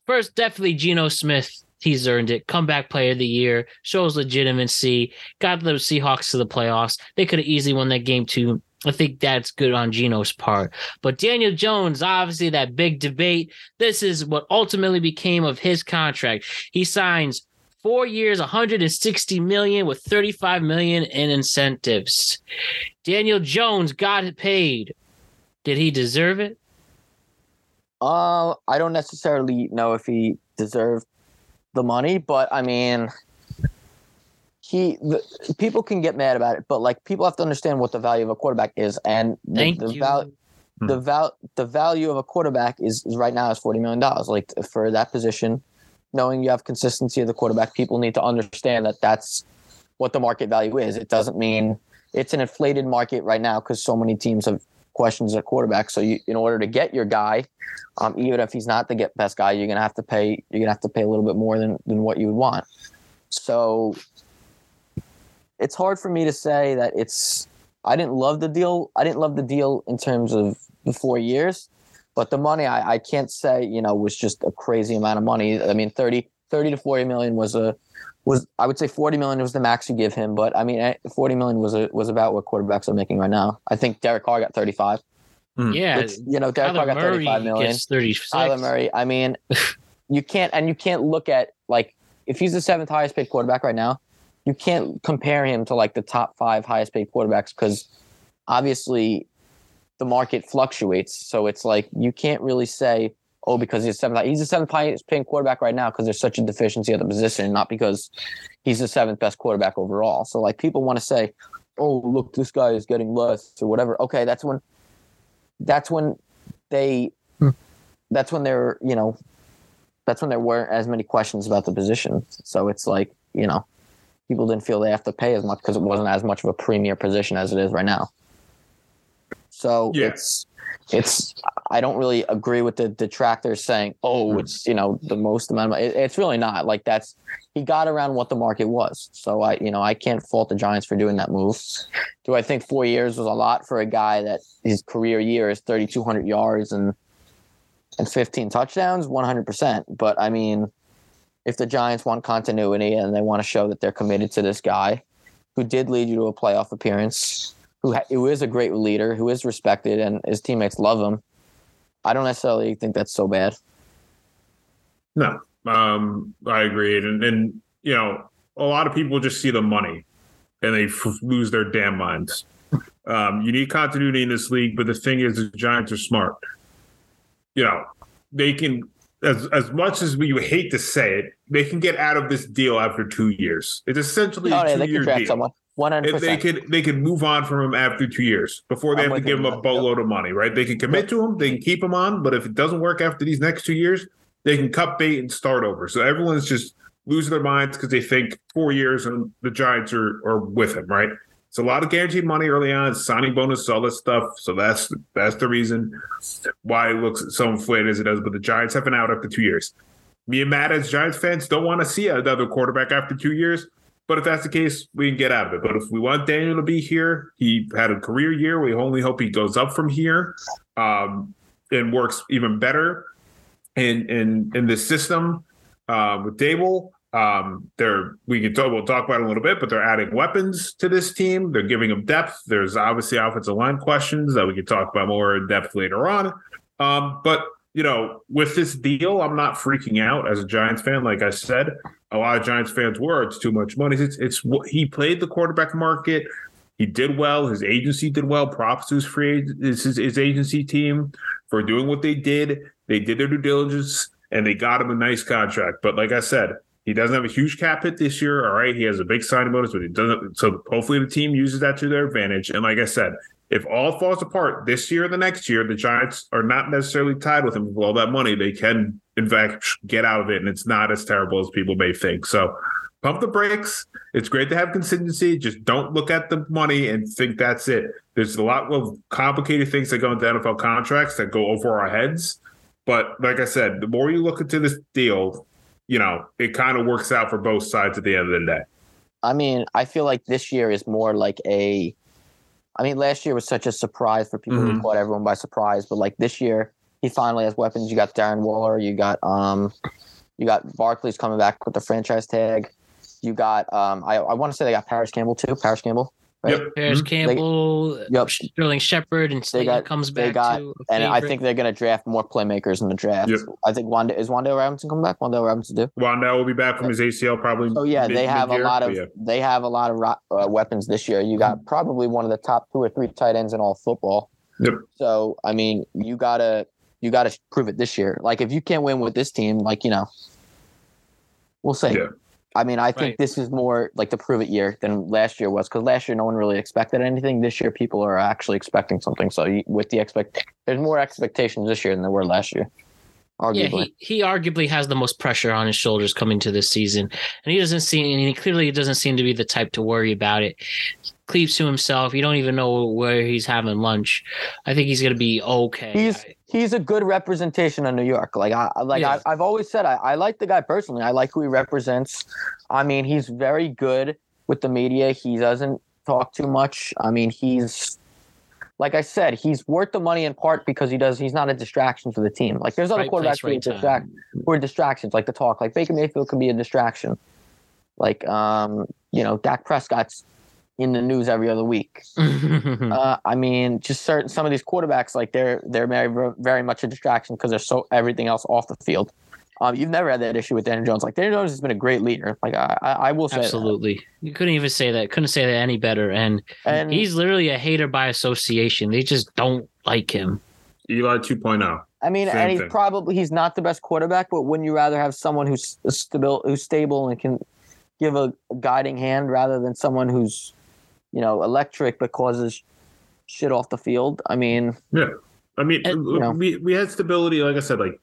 first, definitely Geno Smith. He's earned it. Comeback player of the year, shows legitimacy, got the Seahawks to the playoffs. They could have easily won that game too I think that's good on Geno's part. But Daniel Jones, obviously, that big debate. This is what ultimately became of his contract. He signs four years, 160 million with 35 million in incentives. Daniel Jones got paid. Did he deserve it? Uh, I don't necessarily know if he deserved the money, but I mean, he the, people can get mad about it, but like people have to understand what the value of a quarterback is, and Thank the, the you. value. The val the value of a quarterback is, is right now is forty million dollars. Like for that position, knowing you have consistency of the quarterback, people need to understand that that's what the market value is. It doesn't mean it's an inflated market right now because so many teams have questions at quarterback. So you, in order to get your guy, um, even if he's not the get best guy, you're gonna have to pay. You're gonna have to pay a little bit more than than what you would want. So it's hard for me to say that it's. I didn't love the deal. I didn't love the deal in terms of the four years, but the money I, I can't say you know was just a crazy amount of money. I mean, 30, 30 to forty million was a was I would say forty million was the max you give him, but I mean eh, forty million was a, was about what quarterbacks are making right now. I think Derek Carr got thirty five. Yeah, Which, you know, Derek Carr got thirty Murray five million. gets 36. Kyler Murray. I mean, you can't and you can't look at like if he's the seventh highest paid quarterback right now, you can't compare him to like the top five highest paid quarterbacks because obviously the market fluctuates. So it's like you can't really say, oh, because he's seventh. He's the seventh highest paying quarterback right now because there's such a deficiency at the position, not because he's the seventh best quarterback overall. So like people want to say, oh, look, this guy is getting less or whatever. Okay, that's when that's when they hmm. that's when they're you know that's when there weren't as many questions about the position. So it's like you know people didn't feel they have to pay as much because it wasn't as much of a premier position as it is right now. So Yeah. it's it's I don't really agree with the detractors saying, "Oh, hmm. it's you know the most amount of. It, it's really not like that's he got around what the market was. So I you know I can't fault the Giants for doing that move. Do I think four years was a lot for a guy that his career year is thirty two hundred yards and and fifteen touchdowns? One hundred percent. But I mean, if the Giants want continuity and they want to show that they're committed to this guy who did lead you to a playoff appearance, who, ha- who is a great leader, who is respected, and his teammates love him, I don't necessarily think that's so bad. No, Um, I agree, and and you know, a lot of people just see the money, and they f- lose their damn minds. Um, you need continuity in this league, but the thing is, the Giants are smart. You know, they can as as much as we hate to say it, they can get out of this deal after two years. It's essentially oh, a yeah, two-year deal. Someone. One hundred They could they could move on from him after two years before they I'm have to give him a boatload of money, right? They can commit to him, they can keep him on, but if it doesn't work after these next two years, they can cut bait and start over. So everyone's just losing their minds because they think four years and the Giants are are with him, right? It's a lot of guaranteed money early on, signing bonus, all this stuff. So that's that's the reason why it looks so inflated as it does. But the Giants have been out after two years. Me and Matt, as Giants fans, don't want to see another quarterback after two years. But if that's the case, we can get out of it. But if we want Daniel to be here, he had a career year. We only hope he goes up from here um, and works even better in in in this system uh, with Daboll. Um, they're we can talk we'll talk about it a little bit, but they're adding weapons to this team. They're giving them depth. There's obviously offensive line questions that we can talk about more in depth later on. Um, but you know, with this deal, I'm not freaking out as a Giants fan. Like I said, a lot of Giants fans were. It's too much money. It's it's he played the quarterback market. He did well. His agency did well. Props to his free his, his agency team for doing what they did. They did their due diligence and they got him a nice contract. But like I said, he doesn't have a huge cap hit this year. All right. He has a big signing bonus, but he doesn't. So hopefully the team uses that to their advantage. And like I said, if all falls apart this year or the next year, the Giants are not necessarily tied with him with all that money. They can, in fact, get out of it. And it's not as terrible as people may think. So pump the brakes. It's great to have contingency. Just don't look at the money and think that's it. There's a lot of complicated things that go into NFL contracts that go over our heads. But like I said, the more you look into this deal, you know, it kind of works out for both sides at the end of the day. I mean, I feel like this year is more like a. I mean, last year was such a surprise for people mm-hmm. who caught everyone by surprise, but like this year, he finally has weapons. You got Darren Waller, you got um, you got Barkley's coming back with the franchise tag. You got um, I, I want to say they got Parris Campbell too. Parris Campbell. Right? Yep. Parris mm-hmm. Campbell, they, yep. Sterling Shepard, and Slayton got, comes back They got, too. And I think they're going to draft more playmakers in the draft. Yep. I think Wanda is Wan'Dale Robinson coming back. Wan'Dale Robinson do. Wanda will be back from his ACL probably. Oh yeah, mid, they have mid-year, a lot of yeah. they have a lot of uh, weapons this year. You got probably one of the top two or three tight ends in all football. Yep. So I mean, you gotta you gotta prove it this year. Like if you can't win with this team, like you know, we'll see. Yeah. I mean, I think right. this is more like the prove it year than last year was because last year no one really expected anything. This year, people are actually expecting something. So you, with the expect, there's more expectations this year than there were last year. Arguably. Yeah, he, he arguably has the most pressure on his shoulders coming to this season, and he doesn't seem, and he clearly doesn't seem to be the type to worry about it. Cleaves to himself. You don't even know where he's having lunch. I think he's gonna be okay. He's he's a good representation of New York. Like I like yeah. I, have always said, I, I like the guy personally. I like who he represents. I mean, he's very good with the media. He doesn't talk too much. I mean, he's like I said, he's worth the money in part because he does. He's not a distraction for the team. Like there's other right quarterbacks who, are distract, who are distractions, like the talk. Like Baker Mayfield can be a distraction. Like um, you know, Dak Prescott's in the news every other week. uh, I mean, just certain some of these quarterbacks, like they're they're very very much a distraction because they're so everything else off the field. Um, you've never had that issue with Daniel Jones. Like Daniel Jones has been a great leader. Like I, I, I will say absolutely. That. You couldn't even say that. Couldn't say that any better. And, and he's literally a hater by association. They just don't like him. Eli 2.0. I mean, Same and he's thing. probably he's not the best quarterback, but wouldn't you rather have someone who's stable, who's stable and can give a guiding hand rather than someone who's you know, electric but causes shit off the field. I mean, yeah. I mean, and, you know, we we had stability. Like I said, like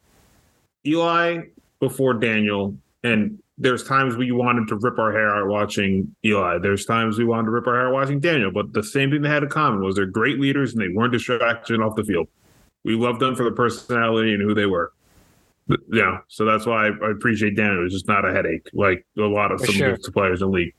Eli before Daniel, and there's times we wanted to rip our hair out watching Eli. There's times we wanted to rip our hair out watching Daniel. But the same thing they had in common was they're great leaders and they weren't distraction off the field. We loved them for the personality and who they were. Yeah, so that's why I, I appreciate Daniel. It's just not a headache like a lot of for some sure. of the players in the league.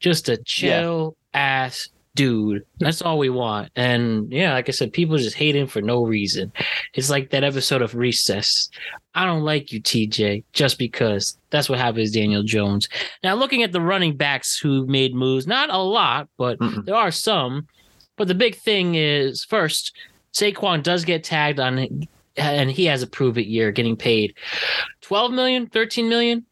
Just a chill, ass dude. That's all we want. And yeah, like I said, people just hate him for no reason. It's like that episode of Recess. I don't like you, TJ, just because. That's what happens, Daniel Jones. Now, looking at the running backs who made moves, not a lot, but Mm-mm. there are some. But the big thing is first, Saquon does get tagged on and he has a prove it year, getting paid 12 million, 13 million.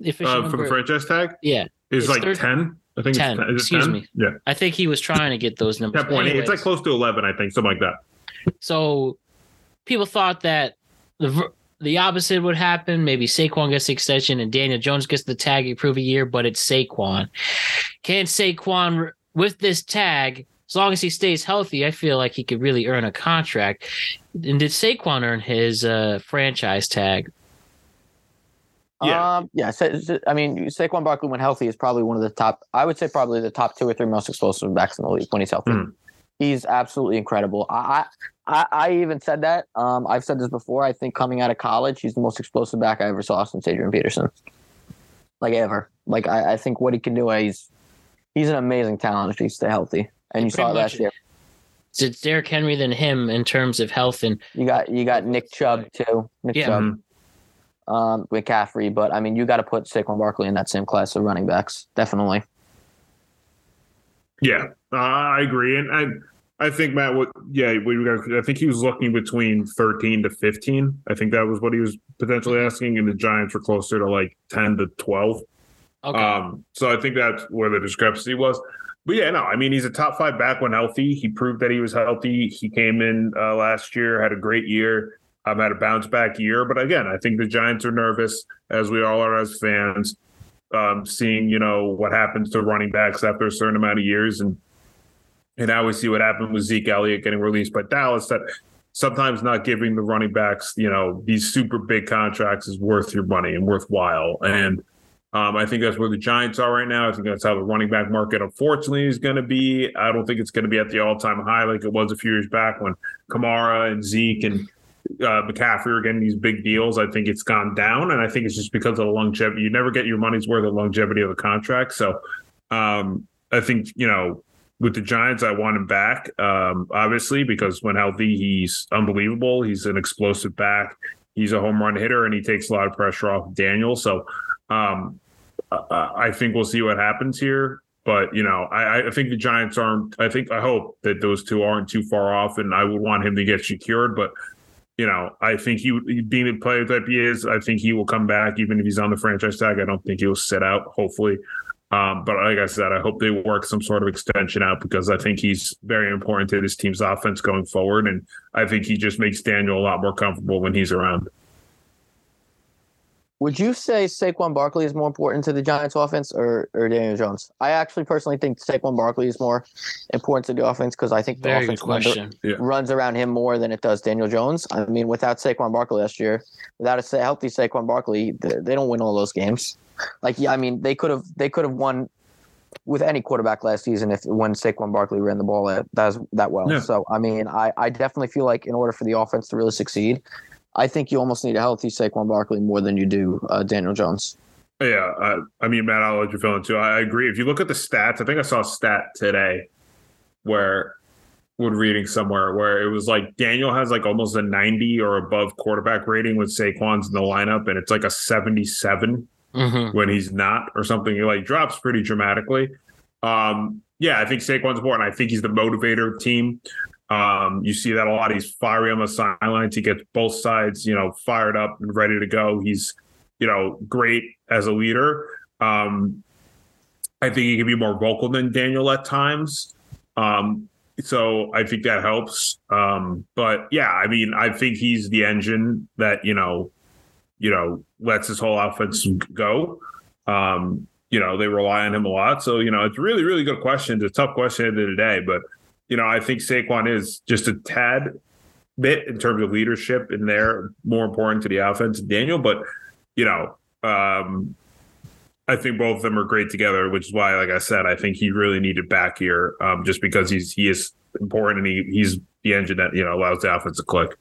If uh, for the franchise tag, yeah, it's like 30, 10. I think 10. 10. Excuse 10? me. Yeah, I think he was trying to get those numbers. 10.8. It's like close to 11, I think, something like that. So people thought that the the opposite would happen. Maybe Saquon gets the extension and Daniel Jones gets the tag, prove a year, but it's Saquon. Can Saquon with this tag? As long as he stays healthy, I feel like he could really earn a contract. And did Saquon earn his uh, franchise tag? Yeah. Um, yeah. I mean, Saquon Barkley, when healthy, is probably one of the top. I would say probably the top two or three most explosive backs in the league when he's healthy. Mm. He's absolutely incredible. I, I, I even said that. Um, I've said this before. I think coming out of college, he's the most explosive back I ever saw since Adrian Peterson. Like ever. Like I, I think what he can do. He's he's an amazing talent if he stay healthy. And you saw it last year. It's Derrick Henry than him in terms of health and you got you got Nick Chubb too. Nick yeah. Chubb. Um, McCaffrey, but I mean, you got to put Saquon Barkley in that same class of running backs, definitely. Yeah, uh, I agree, and I, I think Matt, what, yeah, we got. I think he was looking between thirteen to fifteen. I think that was what he was potentially asking, and the Giants were closer to like ten to twelve. Okay. Um, so I think that's where the discrepancy was. But yeah, no, I mean, he's a top five back when healthy. He proved that he was healthy. He came in uh, last year, had a great year um, had a bounce back year. But again, I think the Giants are nervous, as we all are as fans, um, seeing you know what happens to running backs after a certain amount of years, and and now we see what happened with Zeke Elliott getting released by Dallas. That sometimes not giving the running backs, you know, these super big contracts is worth your money and worthwhile. And um, I think that's where the Giants are right now. I think that's how the running back market, unfortunately, is going to be. I don't think it's going to be at the all time high like it was a few years back when Kamara and Zeke and uh, McCaffrey are getting these big deals. I think it's gone down, and I think it's just because of the longevity. You never get your money's worth of longevity of the contract. So um, I think you know with the Giants, I want him back, um, obviously, because when healthy, he's unbelievable. He's an explosive back. He's a home run hitter, and he takes a lot of pressure off Daniel. So um, I think we'll see what happens here. But you know, I, I, think the Giants aren't. I think I hope that those two aren't too far off, and I would want him to get secured. But you know, I think he being the player type he is, I think he will come back even if he's on the franchise tag. I don't think he'll sit out. Hopefully, um, but like I said, I hope they work some sort of extension out because I think he's very important to this team's offense going forward, and I think he just makes Daniel a lot more comfortable when he's around. Would you say Saquon Barkley is more important to the Giants offense or, or Daniel Jones? I actually personally think Saquon Barkley is more important to the offense because I think the Very offense runs, yeah. runs, around him more than it does Daniel Jones. I mean, without Saquon Barkley last year, without a healthy Saquon Barkley, they don't win all those games. Like, yeah, I mean, they could have they could have won with any quarterback last season if when Saquon Barkley ran the ball that that, that well. Yeah. So I mean, I, I definitely feel like in order for the offense to really succeed, I think you almost need a healthy Saquon Barkley more than you do uh, Daniel Jones. Yeah, I, I mean, Matt, I'll let you fill in too. I agree. If you look at the stats, I think I saw a stat today where when reading somewhere where it was like Daniel has like almost a 90 or above quarterback rating with Saquon's in the lineup, and it's like a 77 mm-hmm. when he's not, or something. He like drops pretty dramatically. Um, yeah, I think Saquon's important. I think he's the motivator team. Um, you see that a lot. He's fiery on the sidelines. He gets both sides, you know, fired up and ready to go. He's, you know, great as a leader. Um, I think he can be more vocal than Daniel at times. Um, so I think that helps. Um, but yeah, I mean, I think he's the engine that, you know, you know, lets his whole offense go. Um, you know, they rely on him a lot. So, you know, it's really, really good question. It's a tough question at the end of the day, but you know, I think Saquon is just a tad bit in terms of leadership in there, more important to the offense Daniel. But, you know, um, I think both of them are great together, which is why, like I said, I think he really needed back here, um, just because he's he is important and he he's the engine that you know allows the offense to click.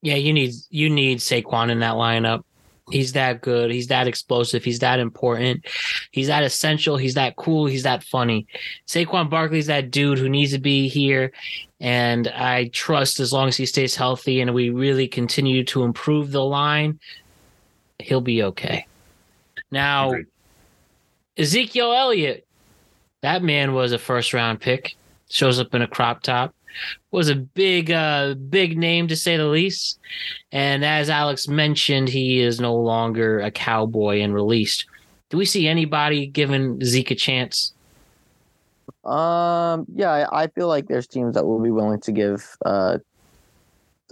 Yeah, you need you need Saquon in that lineup. He's that good. He's that explosive. He's that important. He's that essential. He's that cool. He's that funny. Saquon Barkley's that dude who needs to be here. And I trust as long as he stays healthy and we really continue to improve the line, he'll be okay. Now, Agreed. Ezekiel Elliott, that man was a first round pick, shows up in a crop top. Was a big, uh, big name to say the least. And as Alex mentioned, he is no longer a cowboy and released. Do we see anybody giving Zeke a chance? Um, yeah, I, feel like there's teams that will be willing to give uh,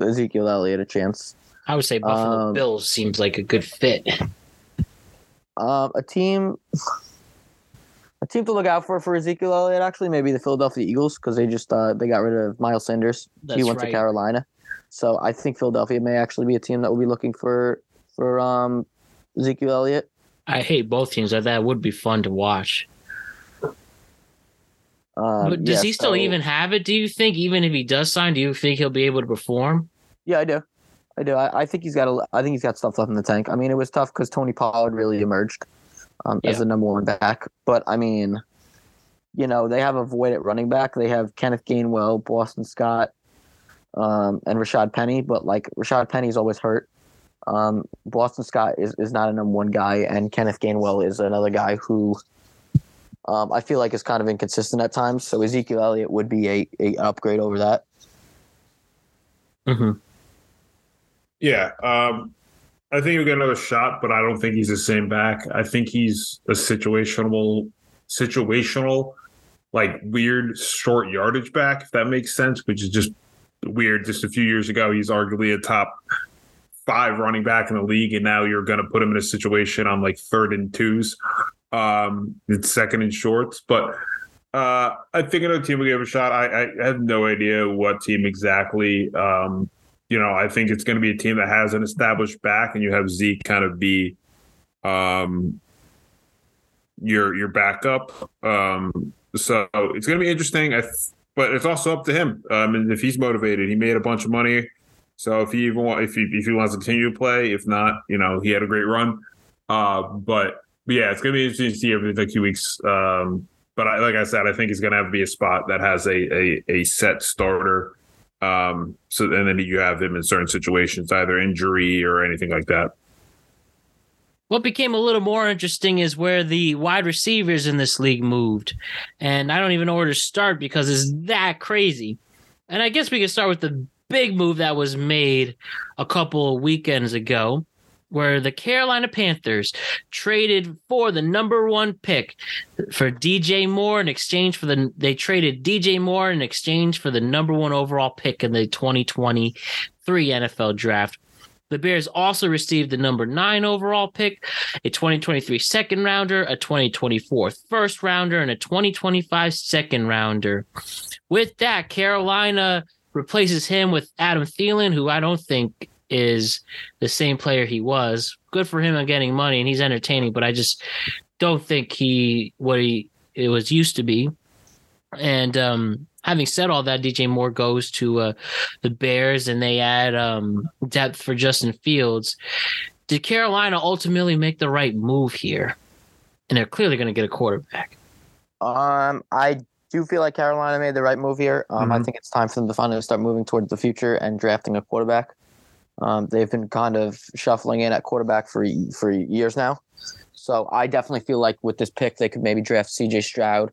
Ezekiel Elliott a chance. I would say Buffalo um, Bills seems like a good fit. Um, a team, a team to look out for for Ezekiel Elliott actually maybe the Philadelphia Eagles because they just uh, they got rid of Miles Sanders. That's he went right. to Carolina, so I think Philadelphia may actually be a team that will be looking for for um, Ezekiel Elliott. I hate both teams. That would be fun to watch. Um, but does yeah, he still so, even have it? Do you think, even if he does sign, do you think he'll be able to perform? Yeah, I do. I do. I, I think he's got a. I think he's got stuff left in the tank. I mean, it was tough because Tony Pollard really emerged um, yeah. as the number one back. But I mean, you know, they have a void at running back. They have Kenneth Gainwell, Boston Scott, um, and Rashad Penny. But like Rashad Penny's always hurt. Um, Boston Scott is, is not a number one guy, and Kenneth Gainwell is another guy who um, I feel like is kind of inconsistent at times. So Ezekiel Elliott would be a, a upgrade over that. Mm-hmm. Yeah, um, I think he'll get another shot, but I don't think he's the same back. I think he's a situational, situational, like weird short yardage back, if that makes sense. Which is just weird. Just a few years ago, he's arguably a top five running back in the league, and now you're going to put him in a situation on like third and twos um, it's second and shorts, but uh, I think another team will give a shot. I, I have no idea what team exactly. Um, you know, I think it's going to be a team that has an established back, and you have Zeke kind of be um, your your backup. Um, so it's going to be interesting. I, but it's also up to him. Um, and if he's motivated, he made a bunch of money. So if he even want, if he if he wants to continue to play, if not, you know, he had a great run. Uh, but but yeah, it's gonna be interesting to see over the few weeks. Um, but I, like I said, I think he's gonna have to be a spot that has a a, a set starter. Um, so and then you have them in certain situations, either injury or anything like that. What became a little more interesting is where the wide receivers in this league moved. And I don't even know where to start because it's that crazy. And I guess we can start with the big move that was made a couple of weekends ago where the Carolina Panthers traded for the number one pick for DJ Moore in exchange for the they traded DJ Moore in exchange for the number one overall pick in the 2023 NFL draft. The Bears also received the number nine overall pick, a 2023 second rounder, a 2024 first rounder, and a 2025 second rounder. With that, Carolina replaces him with Adam Thielen, who I don't think is the same player he was. Good for him on getting money and he's entertaining, but I just don't think he what he it was used to be. And um, having said all that, DJ Moore goes to uh, the Bears and they add um, depth for Justin Fields. Did Carolina ultimately make the right move here? And they're clearly going to get a quarterback. Um, I do feel like Carolina made the right move here. Um, mm-hmm. I think it's time for them to finally start moving towards the future and drafting a quarterback. Um, they've been kind of shuffling in at quarterback for for years now. So I definitely feel like with this pick, they could maybe draft C.J. Stroud,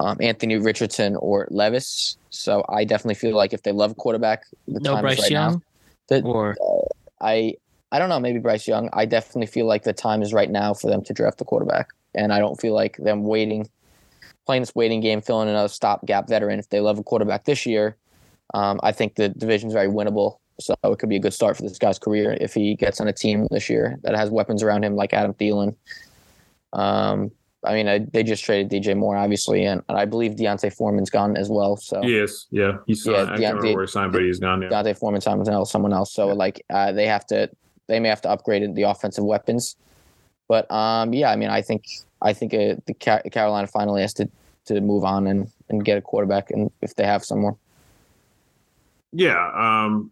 um, Anthony Richardson, or Levis. So I definitely feel like if they love quarterback, the no time Bryce is right Young, now. That, or uh, I I don't know, maybe Bryce Young. I definitely feel like the time is right now for them to draft the quarterback, and I don't feel like them waiting, playing this waiting game, filling another stopgap veteran. If they love a quarterback this year, um, I think the division's very winnable. So it could be a good start for this guy's career if he gets on a team this year that has weapons around him like Adam Thielen. Um, I mean, I, they just traded DJ Moore, obviously, and, and I believe D'Onta Foreman's gone as well. So yes, yeah, he's signed. Yeah, I can't remember where he signed, but he's gone. Yeah. D'Onta Foreman, someone else, someone else. So yeah. like, uh, they have to, they may have to upgrade the offensive weapons. But um, yeah, I mean, I think I think uh, the Carolina finally has to to move on and and get a quarterback, and if they have someone. Yeah, um,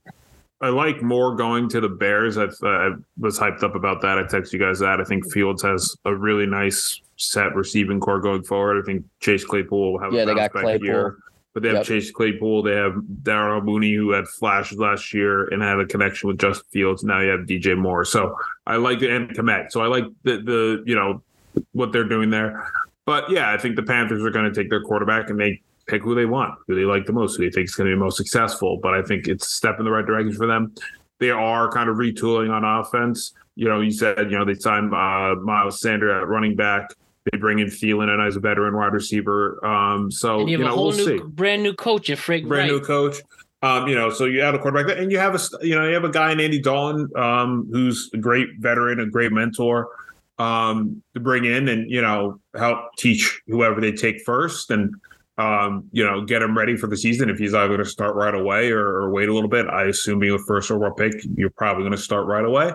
I like more going to the Bears. I, I, was hyped up about that. I texted you guys that. I think Fields has a really nice set receiving core going forward. I think Chase Claypool will have yeah, a they got Claypool. Year. But they have yep. Chase Claypool. They have Darnell Mooney, who had flashes last year and had a connection with Justin Fields. Now you have DJ Moore. So I like the end Kmet. So I like the the you know what they're doing there. But yeah, I think the Panthers are going to take their quarterback and they pick who they want, who they like the most, who they think is going to be most successful. But I think it's a step in the right direction for them. They are kind of retooling on offense. You know, you said, you know, they signed uh, Miles Sander at running back. They bring in Thielen and as a veteran wide receiver. Um, so you, you know, a whole we'll new, see. brand new coach at Frank Brand Reich. new coach. Um, you know, so you add a quarterback, and you have a you know you have a guy in Andy Dalton, um, who's a great veteran, a great mentor, um, to bring in and you know help teach whoever they take first, and um, you know get him ready for the season. If he's either going to start right away or, or wait a little bit, I assume being a first overall pick, you're probably going to start right away.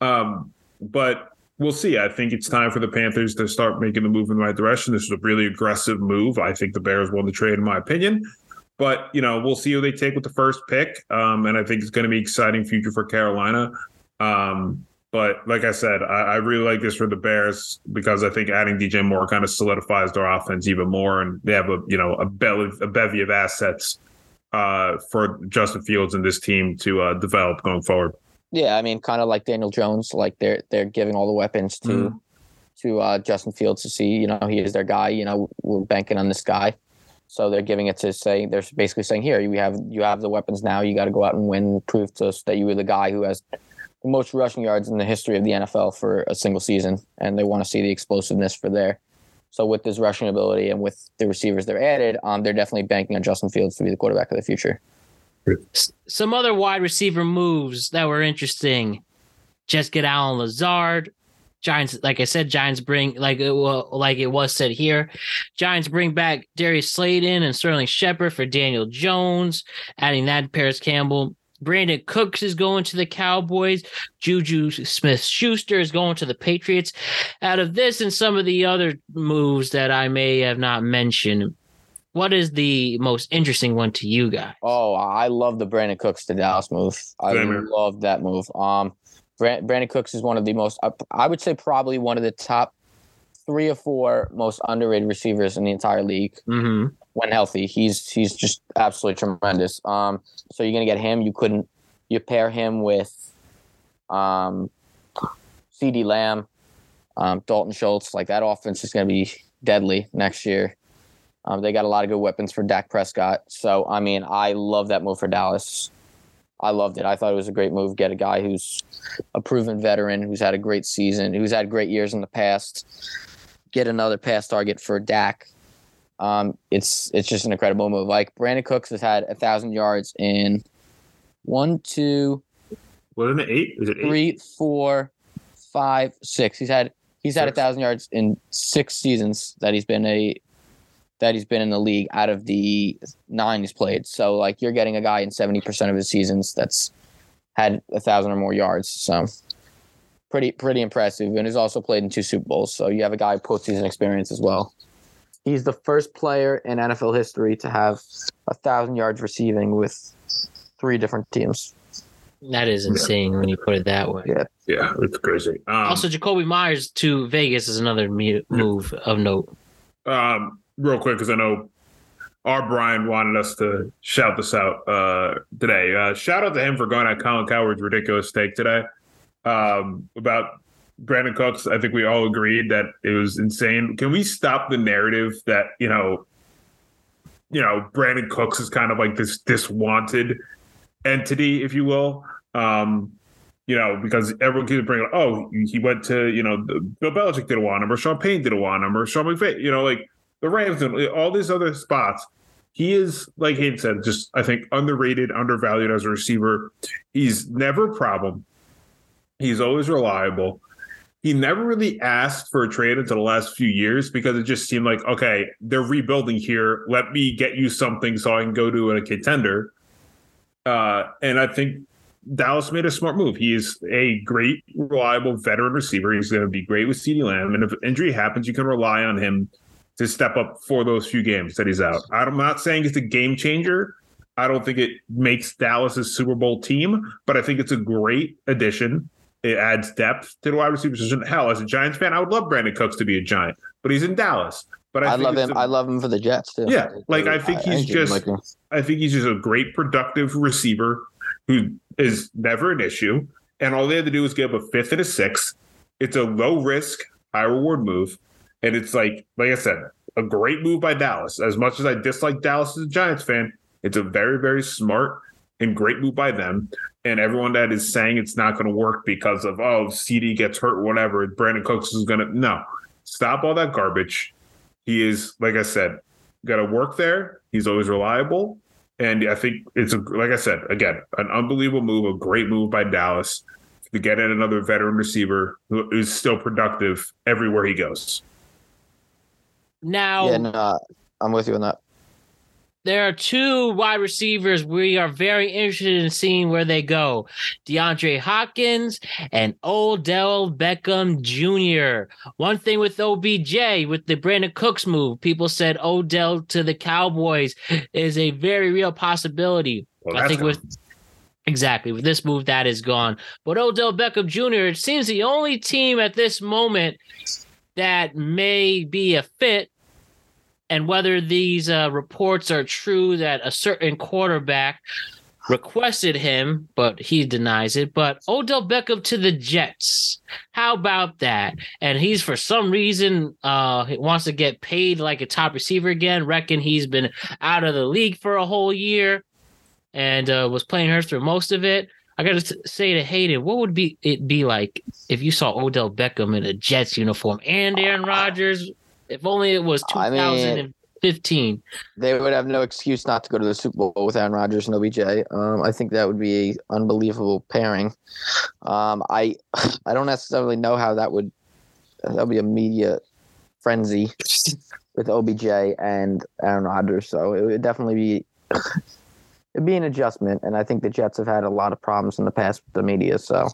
Um, but we'll see. I think it's time for the Panthers to start making the move in the right direction. This is a really aggressive move. I think the Bears won the trade, in my opinion. But you know, we'll see who they take with the first pick, um, and I think it's going to be exciting future for Carolina. Um, but like I said, I, I really like this for the Bears because I think adding DJ Moore kind of solidifies their offense even more, and they have a you know a a bevy of assets uh, for Justin Fields and this team to uh, develop going forward. Yeah, I mean, kind of like Daniel Jones, like they're they're giving all the weapons to Mhm. to uh, Justin Fields to see, you know, he is their guy. You know, we're banking on this guy, so they're giving it to say they're basically saying, here you have you have the weapons now. You got to go out and win, prove to us that you were the guy who has the most rushing yards in the history of the NFL for a single season, and they want to see the explosiveness for there. So with this rushing ability and with the receivers they're added, um, they're definitely banking on Justin Fields to be the quarterback of the future. Some other wide receiver moves that were interesting. Just get Allen Lazard. Giants, like I said, Giants bring like it well, like it was said here. Giants bring back Darius Slayton and Sterling Shepard for Daniel Jones, adding that Parris Campbell. Brandin Cooks is going to the Cowboys. Juju Smith Schuster is going to the Patriots. Out of this and some of the other moves that I may have not mentioned, what is the most interesting one to you guys? Oh, I love the Brandin Cooks to Dallas move. I Same here. love that move. Um, Brandin Cooks is one of the most, I would say, probably one of the top three or four most underrated receivers in the entire league Mm-hmm. When healthy. He's he's just absolutely tremendous. Um, so you're gonna get him. You couldn't. You pair him with, um, CeeDee Lamb, um, Dalton Schultz. Like that offense is gonna be deadly next year. Um, they got a lot of good weapons for Dak Prescott. So I mean, I love that move for Dallas. I loved it. I thought it was a great move. Get a guy who's a proven veteran, who's had a great season, who's had great years in the past. Get another pass target for Dak. Um, it's it's just an incredible move. Like Brandin Cooks has had a thousand yards in one, two, Wasn't it eight? Is it eight? three, four, five, six. He's had he's had a thousand yards in six seasons that he's been a that he's been in the league out of the nine he's played. So like you're getting a guy in seventy percent of his seasons that's had a thousand or more yards. So pretty pretty impressive. And he's also played in two Super Bowls. So you have a guy with postseason experience as well. He's the first player in NFL history to have a thousand yards receiving with three different teams. That is insane when you put it that way. Yeah. Yeah, it's crazy. Um, also, Jakobi Meyers to Vegas is another mu- move of note. um, real quick because I know our Brian wanted us to shout this out uh, today. Uh, shout out to him for going at Colin Cowherd's ridiculous take today um, about Brandin Cooks. I think we all agreed that it was insane. Can we stop the narrative that you know, you know, Brandin Cooks is kind of like this this wanted entity, if you will. Um, you know, because everyone keeps bringing, up, oh, he went to, you know, Bill Belichick did a want him, or Sean Payne did a want him, or Sean McVay, you know, like the Rams and all these other spots. He is, like Hayden said, just I think underrated, undervalued as a receiver. He's never a problem. He's always reliable. He never really asked for a trade until the last few years because it just seemed like, okay, they're rebuilding here. Let me get you something so I can go to a contender. Uh, and I think Dallas made a smart move. He is a great, reliable veteran receiver. He's going to be great with CeeDee Lamb. And if injury happens, you can rely on him to step up for those few games that he's out. I'm not saying it's a game changer. I don't think it makes Dallas a Super Bowl team, but I think it's a great addition. It adds depth to the wide receiver position. Hell, as a Giants fan, I would love Brandin Cooks to be a Giant, but he's in Dallas. But I, I, love him. a- I love him for the Jets too. Yeah, like, I think he's just- like. I think he's just a great productive receiver who is never an issue. And all they had to do was give up a fifth and a sixth. It's a low risk, high reward move. And it's like, like I said, a great move by Dallas. As much as I dislike Dallas as a Giants fan, it's a very, very smart and great move by them. And everyone that is saying it's not going to work because of, oh, CeeDee gets hurt, whatever, Brandin Cooks is going to, no, stop all that garbage. He is, like I said, got to work there. He's always reliable. And I think it's, a, like I said, again, an unbelievable move, a great move by Dallas to get in another veteran receiver who is still productive everywhere he goes. Now, yeah, no, I'm with you on that. There are two wide receivers we are very interested in seeing where they go DeAndre Hopkins and Odell Beckham Jr. One thing with OBJ, with the Brandin Cooks move, people said Odell to the Cowboys is a very real possibility. Well, I think with exactly with this move, that is gone. But Odell Beckham Jr., it seems the only team at this moment that may be a fit and whether these uh, reports are true that a certain quarterback requested him, but he denies it. But Odell Beckham to the Jets. How about that? And he's for some reason uh wants to get paid like a top receiver again. Reckon he's been out of the league for a whole year and uh, was playing hurt for most of it. I got to say to Hayden, what would be it be like if you saw Odell Beckham in a Jets uniform and Aaron Rodgers if only it was 2015. I mean, they would have no excuse not to go to the Super Bowl with Aaron Rodgers and OBJ. Um, I think that would be an unbelievable pairing. Um, I I don't necessarily know how that would that would be a media frenzy with OBJ and Aaron Rodgers. So it would definitely be it'd be an adjustment. And I think the Jets have had a lot of problems in the past with the media. So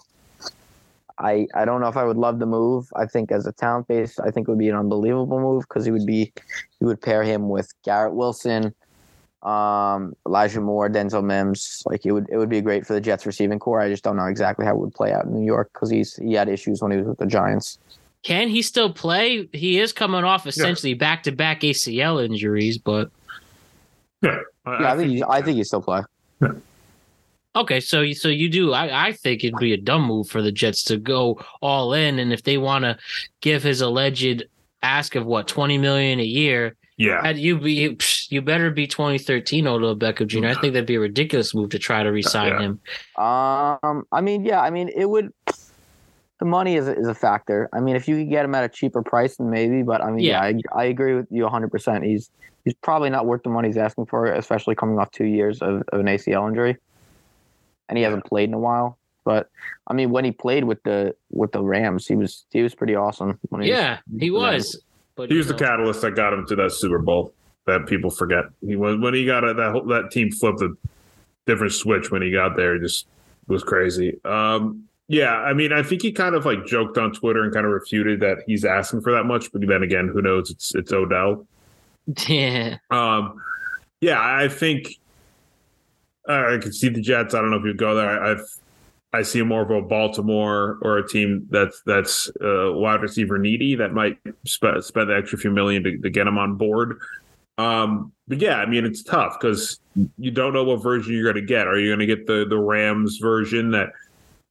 I, I don't know if I would love the move. I think as a talent base, I think it would be an unbelievable move because he would be he would pair him with Garrett Wilson, um, Elijah Moore, Denzel Mims. Like it would it would be great for the Jets receiving corps. I just don't know exactly how it would play out in New York because he's he had issues when he was with the Giants. Can he still play? He is coming off essentially back to back ACL injuries, but yeah, I, yeah, I think he, I think he still play. Yeah. Okay, so so you do. I, I think it'd be a dumb move for the Jets to go all in, and if they want to give his alleged ask of what twenty million a year, yeah, you be you better be twenty thirteen Odell Beckham Jr. I think that'd be a ridiculous move to try to resign yeah. him. Um, I mean, yeah, I mean, it would. The money is a, is a factor. I mean, if you could get him at a cheaper price, then maybe. But I mean, yeah, yeah I, I agree with you 100. percent He's he's probably not worth the money he's asking for, especially coming off two years of, of an ACL injury and he hasn't played in a while. But I mean, when he played with the with the Rams, he was he was pretty awesome. He yeah, was, he was. But he was know. the catalyst that got him to that Super Bowl that people forget. He was when he got it, that whole, that team flipped a different switch when he got there. It just was crazy. Um, yeah, I mean, I think he kind of like joked on Twitter and kind of refuted that he's asking for that much. But then again, who knows? It's it's Odell. Yeah. Um, yeah, I think I can see the Jets. I don't know if you'd go there. I, I've I see more of a Baltimore or a team that's that's uh, wide receiver needy that might sp- spend the extra few million to, to get them on board. Um, but yeah, I mean it's tough because you don't know what version you're going to get. Are you going to get the the Rams version that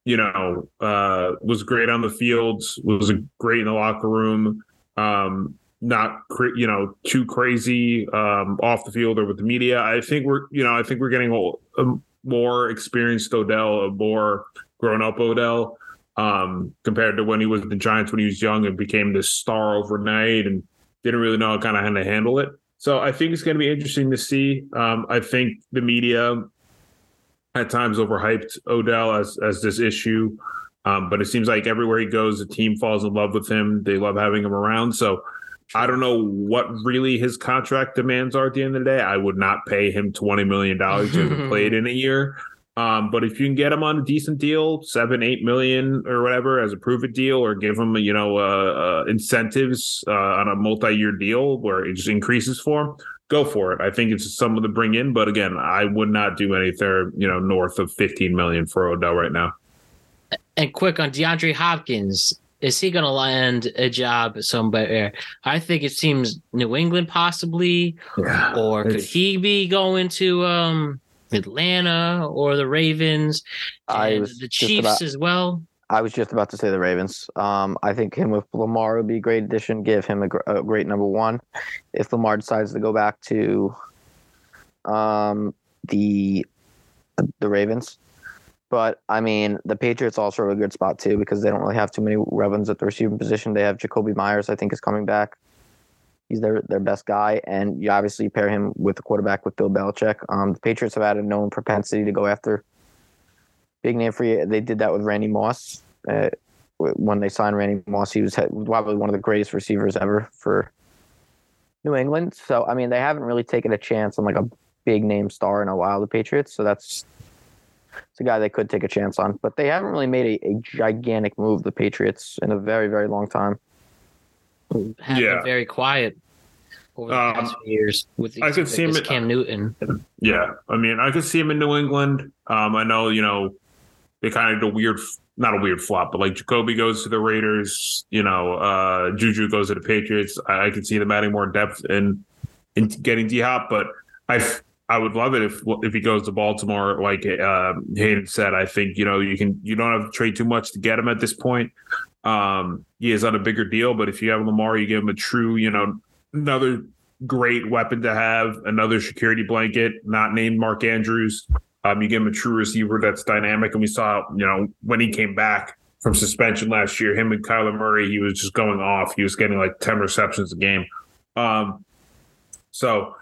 you know uh, was great on the fields, was great in the locker room, um, not you know too crazy um, off the field or with the media. I think we're you know I think we're getting a, more experienced Odell, a more grown up Odell um, compared to when he was the Giants when he was young and became this star overnight and didn't really know kind of how to handle it. So I think it's going to be interesting to see. Um, I think the media at times overhyped Odell as as this issue. Um, but it seems like everywhere he goes, the team falls in love with him. They love having him around. So I don't know what really his contract demands are at the end of the day. I would not pay him twenty million dollars to played in a year. Um, but if you can get him on a decent deal, seven, eight million or whatever as a prove it deal, or give him, you know, uh, uh, incentives uh, on a multi-year deal where it just increases for him, go for it. I think it's someone to bring in, but again, I would not do anything, you know, north of fifteen million for Odell right now. And quick on DeAndre Hopkins, is he going to land a job somewhere? I think it seems New England possibly, yeah, or could he be going to um, Atlanta or the Ravens? I was the Chiefs about, as well. I was just about to say the Ravens. Um, I think him with Lamar would be a great addition. Give him a, gr- a great number one. If Lamar decides to go back to um, the the Ravens, but I mean the Patriots also are a good spot too because they don't really have too many weapons at the receiving position. They have Jakobi Meyers, I think, is coming back. He's their their best guy, and you obviously pair him with the quarterback with Bill Belichick. Um, the Patriots have had a known propensity to go after big name free. They did that with Randy Moss. Uh, when they signed Randy Moss, he was probably one of the greatest receivers ever for New England. So I mean, they haven't really taken a chance on like a big name star in a while. The Patriots, so that's it's a guy they could take a chance on, but they haven't really made a, a gigantic move. The Patriots in a very very long time. Have Yeah. been very quiet over the Um, past few years with the I could see him with in- Cam Newton. Yeah, I mean, I could see him in New England. Um, I know, you know, they kind of did a weird, not a weird flop, but like Jakobi goes to the Raiders. You know, uh, Juju goes to the Patriots. I, I could see them adding more depth and in getting D Hop, but I. I would love it if if he goes to Baltimore, like uh, Hayden said. I think you know you can you don't have to trade too much to get him at this point. Um, he is on a bigger deal, but if you have Lamar, you give him a true, you know, another great weapon to have, another security blanket, not named Mark Andrews. Um, you give him a true receiver that's dynamic, and we saw, you know, when he came back from suspension last year, him and Kyler Murray, he was just going off. He was getting like ten receptions a game. Um, so,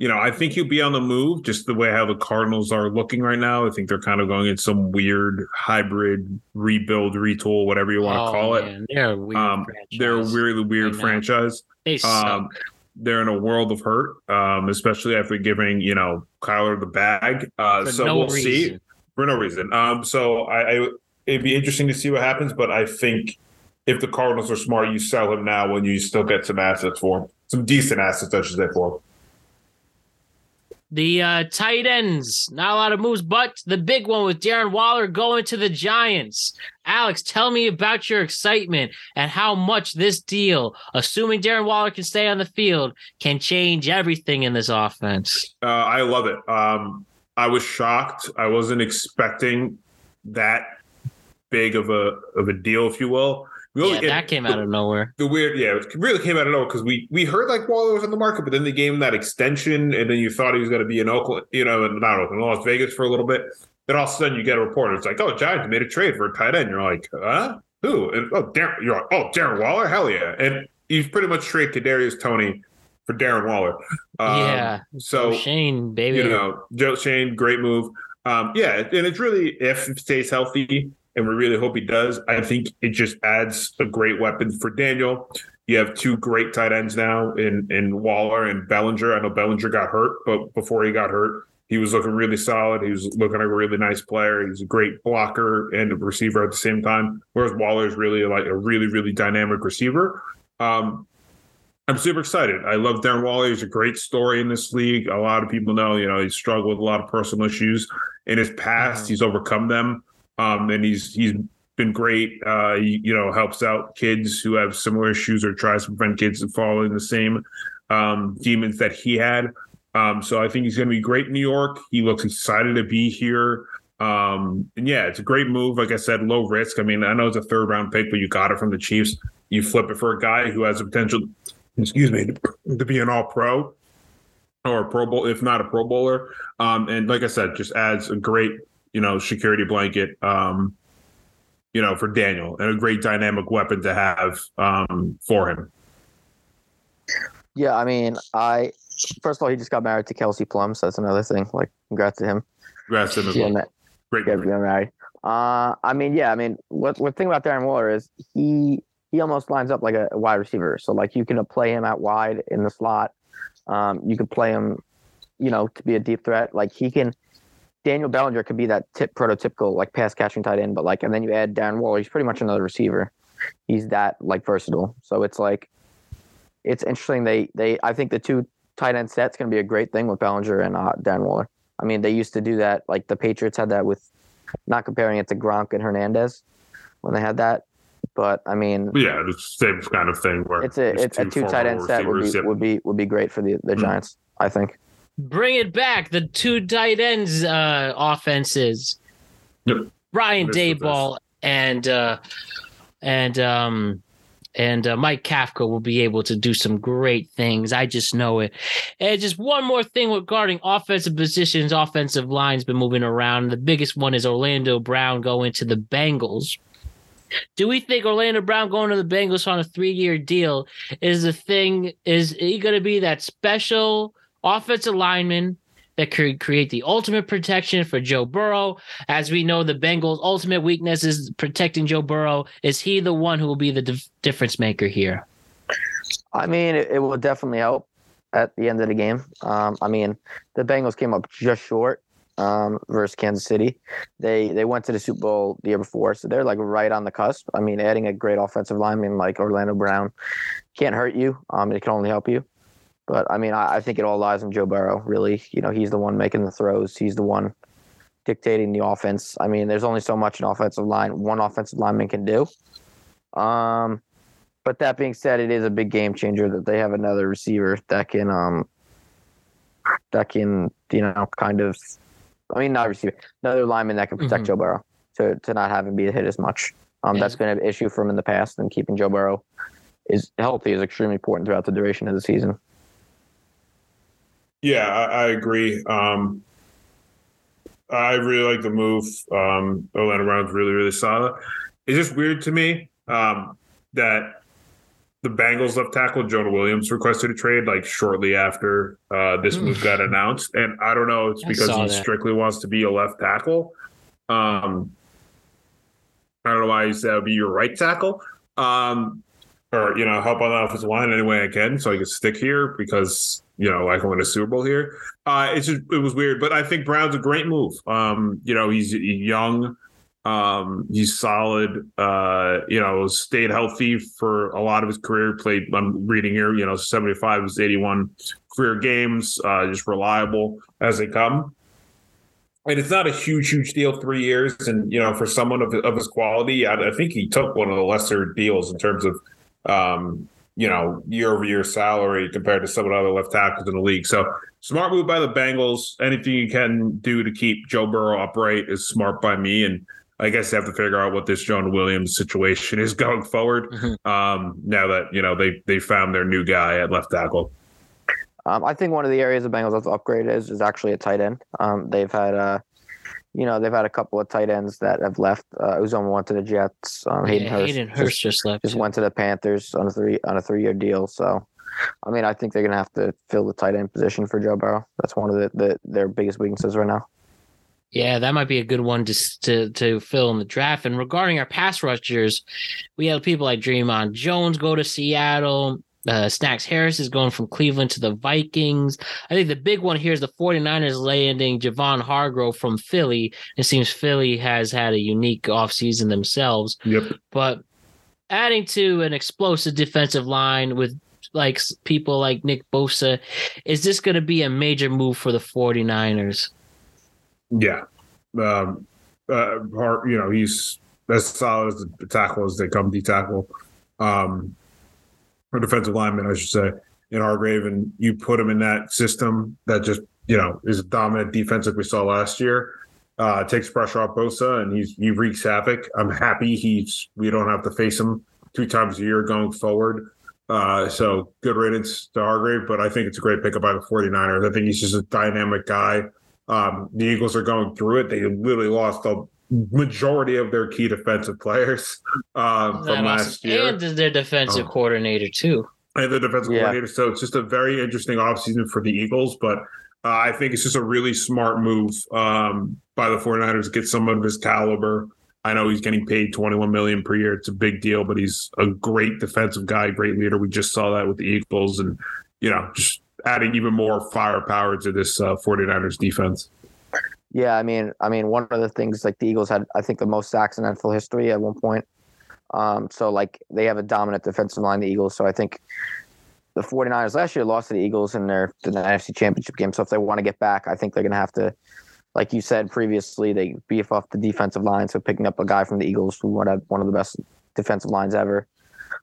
you know, I think he'll be on the move. Just the way how the Cardinals are looking right now, I think they're kind of going in some weird hybrid rebuild, retool, whatever you want to Oh, call it. They're a weird. Um, they're a really weird franchise. They suck. Um, they're in a world of hurt, um, especially after giving you know Kyler the bag. Uh, so no we'll reason. see for no reason. Um, so I, I it'd be interesting to see what happens, but I think if the Cardinals are smart, you sell him now when you still get some assets for him, some decent assets, I should say for him. The uh, tight ends, not a lot of moves, but the big one with Darren Waller going to the Giants. Alex, tell me about your excitement and how much this deal, assuming Darren Waller can stay on the field, can change everything in this offense. Uh, I love it. Um, I was shocked. I wasn't expecting that big of a of a deal, if you will. We Yeah, that came out of nowhere. the weird, yeah, it really came out of nowhere because we we heard like Waller was on the market, but then they gave him that extension, and then you thought he was going to be in Oakland, you know, not Oakland, Las Vegas for a little bit. Then all of a sudden you get a report. It's like, oh, Giants made a trade for a tight end. You're like, huh? Who? And, oh, Darren. You're like, oh, Darren Waller. Hell yeah! And you've pretty much traded Darius Toney for Darren Waller. Um, yeah. So Schoen, baby. you know, Joe Schoen, great move. Um, yeah, and it's really if he stays healthy, and we really hope he does. I think it just adds a great weapon for Daniel. You have two great tight ends now in in Waller and Bellinger. I know Bellinger got hurt, but before he got hurt, he was looking really solid. He was looking like a really nice player. He's a great blocker and a receiver at the same time. Whereas Waller is really like a really really dynamic receiver. Um, I'm super excited. I love Darren Waller. He's a great story in this league. A lot of people know, you know, he's struggled with a lot of personal issues in his past. He's overcome them, um, and he's he's been great. Uh, he, you know, helps out kids who have similar issues or tries to prevent kids from following the same um, demons that he had. Um, so I think he's going to be great in New York. He looks excited to be here. Um, and yeah, it's a great move. Like I said, low risk. I mean, I know it's a third round pick, but you got it from the Chiefs. You flip it for a guy who has the potential, excuse me, to, be an all pro or a pro bowl, if not a pro bowler. Um, and like I said, just adds a great, you know, security blanket, um, you know, for Daniel and a great dynamic weapon to have um, for him. Yeah, I mean, I first of all, he just got married to Kelsey Plum, so that's another thing. Like, congrats to him. Congrats to him well. ma- Great. yeah, getting married. Uh, I mean, yeah, I mean, what what thing about Darren Waller is he he almost lines up like a, wide receiver. So like you can play him out wide in the slot. Um, you could play him, you know, to be a deep threat. Like he can. Daniel Bellinger could be that tip prototypical like pass catching tight end, but like and then you add Darren Waller, he's pretty much another receiver. He's that like versatile. So it's like it's interesting. They they I think the two tight end set's going to be a great thing with Bellinger and uh, Darren Waller. I mean, they used to do that. Like the Patriots had that with, not comparing it to Gronk and Hernandez when they had that, but I mean, Yeah, it's the same kind of thing where it's a it's a two tight end set would be would be would be great for the the Mhm. Giants. I think. Bring it back. The two tight ends uh, offenses. Yep. Ryan Daboll and uh, and um, and uh, Mike Kafka will be able to do some great things. I just know it. And just one more thing regarding offensive positions, offensive lines been moving around. The biggest one is Orlando Brown going to the Bengals. Do we think Orlando Brown going to the Bengals on a three-year deal is the thing? Is he going to be that special offensive lineman that could create the ultimate protection for Joe Burrow. As we know, the Bengals' ultimate weakness is protecting Joe Burrow. Is he the one who will be the dif- difference maker here? I mean, it, it, will definitely help at the end of the game. Um, I mean, the Bengals came up just short um, versus Kansas City. They they went to the Super Bowl the year before, so they're like right on the cusp. I mean, adding a great offensive lineman like Orlando Brown can't hurt you. Um, it can only help you. But I mean, I, I think it all lies in Joe Burrow. Really, you know, he's the one making the throws. He's the one dictating the offense. I mean, there's only so much an offensive line one offensive lineman can do. Um, but that being said, it is a big game changer that they have another receiver that can um that can you know kind of I mean not receiver another lineman that can protect mm-hmm. Joe Burrow to to not have him be hit as much. Um, yeah. that's been an issue for him in the past, and keeping Joe Burrow is healthy is extremely important throughout the duration of the season. Yeah, I, I agree. Um, I really like the move. Um, Orlando Brown's really, really solid. It's just weird to me um, that the Bengals left tackle Jonah Williams requested a trade like shortly after uh, this move hmm. got announced, and I don't know. It's because he that. strictly wants to be a left tackle. Um, I don't know why he said would be your right tackle. Um, or you know, help on the offensive line any way I can, so I can stick here because you know, like win a Super Bowl here. Uh, it's just it was weird, but I think Brown's a great move. Um, you know, he's young, um, he's solid. Uh, you know, stayed healthy for a lot of his career. Played. I'm reading here. You know, 75 was 81 career games. Uh, just reliable as they come. And it's not a huge, huge deal, three years. And, you know, for someone of, of his quality, I, I think he took one of the lesser deals in terms of um, you know, year over year salary compared to some of the other left tackles in the league. So smart move by the Bengals. Anything you can do to keep Joe Burrow upright is smart by me. And I guess they have to figure out what this Jonah Williams situation is going forward. Mm-hmm. Um, now that you know they they found their new guy at left tackle. Um, I think one of the areas the Bengals have to upgrade is is actually a tight end. Um, they've had uh, you know, they've had a couple of tight ends that have left. Uh, Uzomah went to the Jets. Um, Hayden, yeah, Hurst, Hayden Hurst just, just left. Just went to the Panthers on a three on a three year deal. So, I mean, I think they're gonna have to fill the tight end position for Joe Burrow. That's one of the, the their biggest weaknesses right now. Yeah, that might be a good one to to to fill in the draft. And regarding our pass rushers, we have people like Dre'Mont Jones go to Seattle. Uh, Snacks Harris is going from Cleveland to the Vikings. I think the big one here is the 49ers landing Javon Hargrave from Philly. It seems Philly has had a unique offseason themselves. Yep. But adding to an explosive defensive line with like people like Nick Bosa, is this going to be a major move for the 49ers? Yeah. Um, uh, you know, he's as solid as the tackle as they come, D tackle. Um, or defensive lineman, I should say, in Hargrave, and you put him in that system that just you know is a dominant defense like we saw last year. Uh, takes pressure off Bosa, and he's he wreaks havoc. I'm happy he's we don't have to face him two times a year going forward. Uh, so good riddance to Hargrave, but I think it's a great pickup by the 49ers. I think he's just a dynamic guy. Um, the Eagles are going through it. They literally lost a majority of their key defensive players uh, from last year. And their defensive oh. coordinator, too. And the defensive yeah. coordinator. So it's just a very interesting offseason for the Eagles. But uh, I think it's just a really smart move um, by the 49ers to get someone of his caliber. I know he's getting paid 21 million per year. It's a big deal, but he's a great defensive guy, great leader. We just saw that with the Eagles and, you know, just adding even more firepower to this uh, 49ers defense. Yeah, I mean, I mean, one of the things like the Eagles had, I think, the most sacks in NFL history at one point. Um, so like they have a dominant defensive line, the Eagles. So I think the 49ers last year lost to the Eagles in their in the NFC Championship game. So if they want to get back, I think they're going to have to, like you said previously, they beef off the defensive line. So picking up a guy from the Eagles who had one of the best defensive lines ever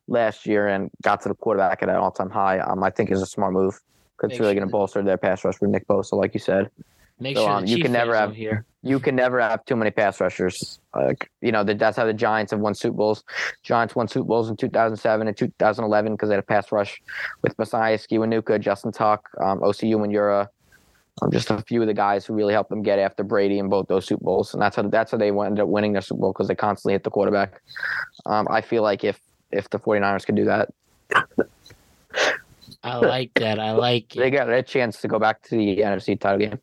last year and got to the quarterback at an all time high, um, I think is a smart move because it's really going to bolster their pass rush for Nick Bosa, like you said. Make so, sure um, you can never have here. you can never have too many pass rushers. Like you know, the, that's how the Giants have won Super Bowls. Giants won Super Bowls in 2007 and 2011 because they had a pass rush with Mathias Kiwanuka, Justin Tuck, um, Osi Umenyiora, um, just a few of the guys who really helped them get after Brady in both those Super Bowls, and that's how that's how they ended up winning their Super Bowl because they constantly hit the quarterback. Um, I feel like if if the 49ers could do that, I like that. I like it. They got a chance to go back to the NFC title game.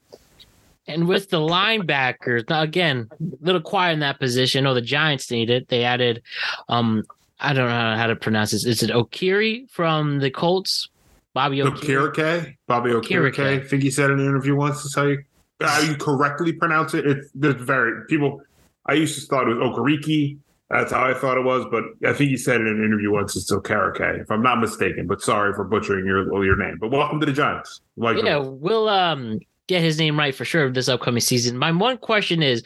And with the linebackers, now again, a little quiet in that position. Oh, the Giants need it. They added, um, I don't know how to pronounce this. Is it Okiri from the Colts? Bobby Okereke? Bobby Okereke. I think he said in an interview once. That's how you how you correctly pronounce it. It's, it's very people. I used to thought it was Okariki. That's how I thought it was, but I think he said in an interview once it's Okarike, if I'm not mistaken. But sorry for butchering your your name. But welcome to the Giants. Like yeah, we'll um get his name right for sure this upcoming season. My one question is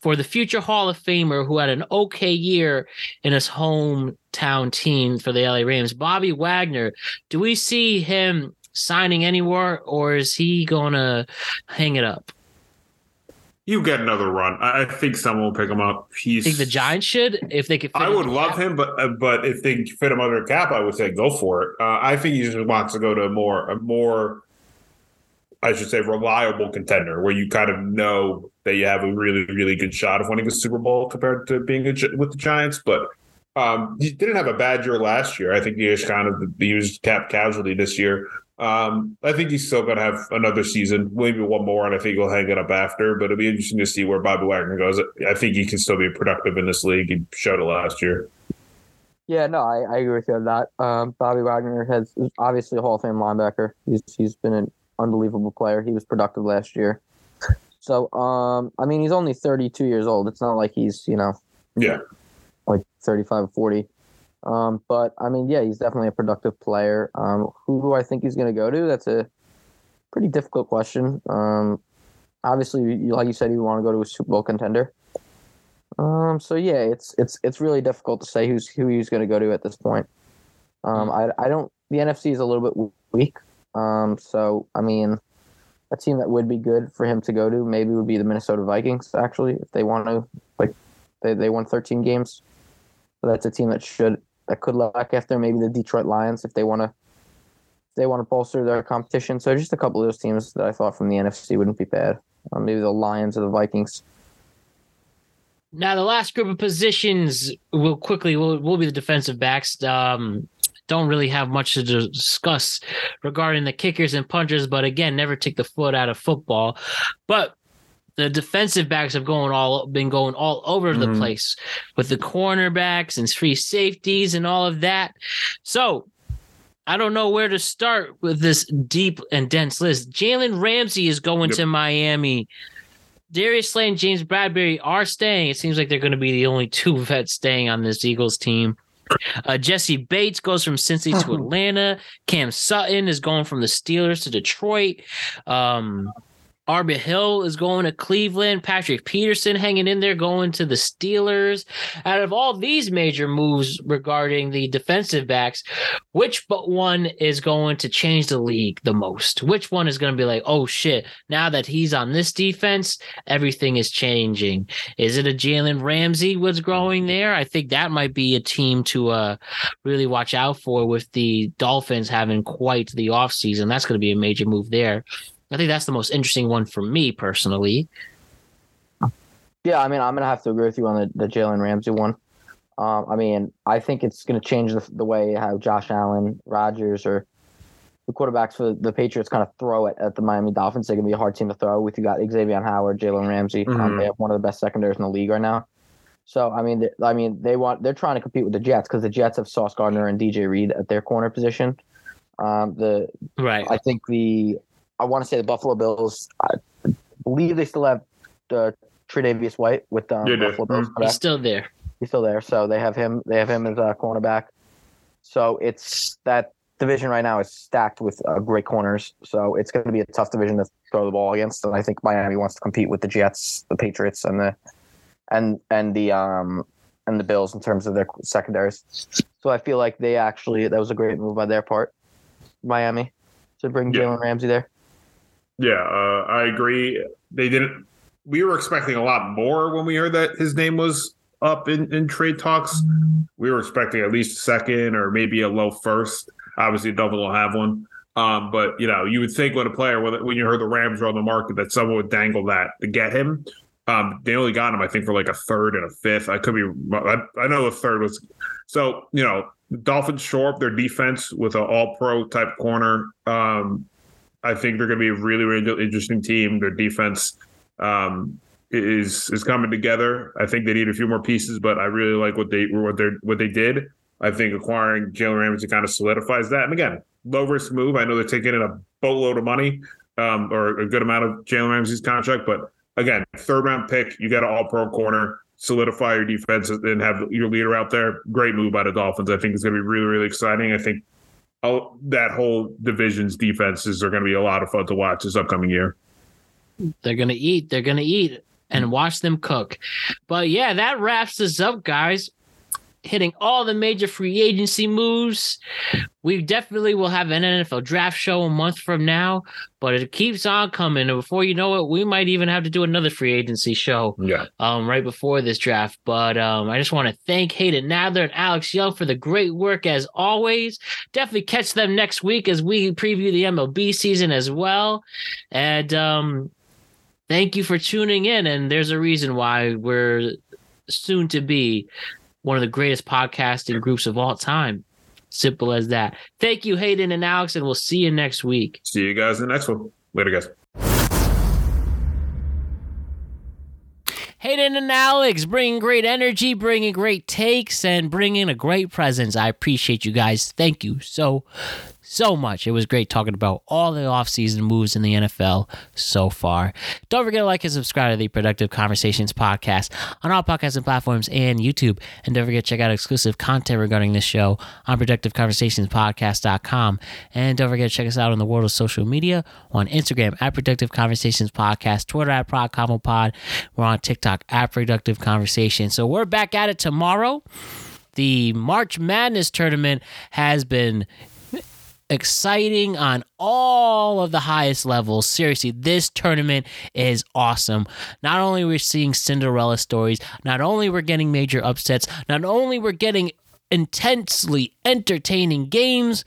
for the future Hall of Famer who had an okay year in his hometown team for the LA Rams, Bobby Wagner. Do we see him signing anywhere or is he going to hang it up? You get another run. I think someone will pick him up. He's. Think the Giants should if they could. I would love cap? him, but uh, but if they fit him under a cap, I would say go for it. Uh, I think he just wants to go to a more a more I should say, reliable contender where you kind of know that you have a really, really good shot of winning a Super Bowl compared to being a, with the Giants. But um, he didn't have a bad year last year. I think he was kind of used cap casualty this year. Um, I think he's still going to have another season, maybe one more, and I think he'll hang it up after. But it'll be interesting to see where Bobby Wagner goes. I think he can still be productive in this league. He showed it last year. Yeah, no, I, I agree with you on that. Um, Bobby Wagner has obviously a Hall of Fame linebacker. He's he's been an unbelievable player. He was productive last year. So, um, I mean, he's only 32 years old. It's not like he's, you know, yeah, like 35 or 40. Um, but I mean, yeah, he's definitely a productive player. Um, who do I think he's going to go to? That's a pretty difficult question. Um, obviously, like you said, you want to go to a Super Bowl contender. Um, so yeah, it's it's it's really difficult to say who's who he's going to go to at this point. Um, I I don't. The NFC is a little bit weak. Um, so I mean, a team that would be good for him to go to maybe would be the Minnesota Vikings. Actually, if they want to, like, they they won 13 games, so that's a team that should that could look after maybe the Detroit Lions if they want to. They want to bolster their competition. So just a couple of those teams that I thought from the NFC wouldn't be bad. Um, maybe the Lions or the Vikings. Now the last group of positions will quickly will will be the defensive backs. Um, don't really have much to discuss regarding the kickers and punchers, but again, never take the foot out of football. But the defensive backs have going all been going all over the mm-hmm. place with the cornerbacks and free safeties and all of that. So I don't know where to start with this deep and dense list. Jalen Ramsey is going yep. to Miami. Darius Slay and James Bradberry are staying. It seems like they're going to be the only two vets staying on this Eagles team. Uh, Jessie Bates goes from Cincy to Atlanta. Cam Sutton is going from the Steelers to Detroit. Um, Arba Hill is going to Cleveland. Patrick Peterson hanging in there going to the Steelers. Out of all these major moves regarding the defensive backs, which but one is going to change the league the most? Which one is going to be like, oh shit, now that he's on this defense, everything is changing? Is it a Jalen Ramsey was growing there? I think that might be a team to uh, really watch out for with the Dolphins having quite the offseason. That's going to be a major move there. I think that's the most interesting one for me personally. Yeah, I mean, I'm gonna have to agree with you on the, the Jalen Ramsey one. Um, I mean, I think it's gonna change the, the way how Josh Allen, Rodgers, or the quarterbacks for the Patriots kind of throw it at the Miami Dolphins. They're gonna be a hard team to throw with. You got Xavier Howard, Jalen Ramsey. Um, mm-hmm. Um, they have one of the best secondaries in the league right now. So I mean, I mean, they want they're trying to compete with the Jets because the Jets have Sauce Gardner and DJ Reed at their corner position. Um, the right, I think the I want to say the Buffalo Bills. I believe they still have the Tre'Davious White with the um, Buffalo Bills. Mm-hmm. He's still there. He's still there. So they have him. They have him as a cornerback. So it's that division right now is stacked with uh, great corners. So it's going to be a tough division to throw the ball against. And I think Miami wants to compete with the Jets, the Patriots, and the and and the um and the Bills in terms of their secondaries. So I feel like they actually that was a great move by their part, Miami, to bring yeah. Jalen Ramsey there. Yeah, uh, I agree. They didn't. we were expecting a lot more when we heard that his name was up in, in trade talks. We were expecting at least a second or maybe a low first. Obviously, Double will have one. Um, but you know, you would think when a player when, you heard the Rams were on the market that someone would dangle that to get him. Um, they only got him, I think, for like a third and a fifth. I could be, I, I know the third was. So you know, Dolphins shore up their defense with an All Pro type corner. Um, I think they're going to be a really, really interesting team. Their defense um, is is coming together. I think they need a few more pieces, but I really like what they what they what they did. I think acquiring Jalen Ramsey kind of solidifies that. And again, low risk move. I know they're taking in a boatload of money um, or a good amount of Jalen Ramsey's contract, but again, third round pick, you got an all pro corner, solidify your defense and have your leader out there. Great move by the Dolphins. I think it's going to be really, really exciting. I think oh, that whole division's defenses are going to be a lot of fun to watch this upcoming year. They're going to eat. They're going to eat and watch them cook. But yeah, that wraps us up, guys hitting all the major free agency moves. We definitely will have an NFL draft show a month from now, but it keeps on coming. And before you know it, we might even have to do another free agency show yeah. um, right before this draft. But um, I just want to thank Hayden Nadler and Alex Young for the great work as always. Definitely catch them next week as we preview the MLB season as well. And um, thank you for tuning in. And there's a reason why we're soon to be one of the greatest podcasting groups of all time. Simple as that. Thank you, Hayden and Alex, and we'll see you next week. See you guys in the next one. Later, guys. Hayden and Alex bringing great energy, bringing great takes, and bringing a great presence. I appreciate you guys. Thank you so, so much. It was great talking about all the offseason moves in the NFL so far. Don't forget to like and subscribe to the Productive Conversations podcast on all podcasting platforms and YouTube. And don't forget to check out exclusive content regarding this show on productiveconversationspodcast.com. And don't forget to check us out on the world of social media on Instagram at Productive Conversations Podcast, Twitter at ProdConvoPod. We're on TikTok at Productive Conversation. So we're back at it tomorrow. The March Madness tournament has been exciting on all of the highest levels. Seriously, this tournament is awesome. Not only we're seeing Cinderella stories, not only we're getting major upsets, not only we're getting intensely entertaining games,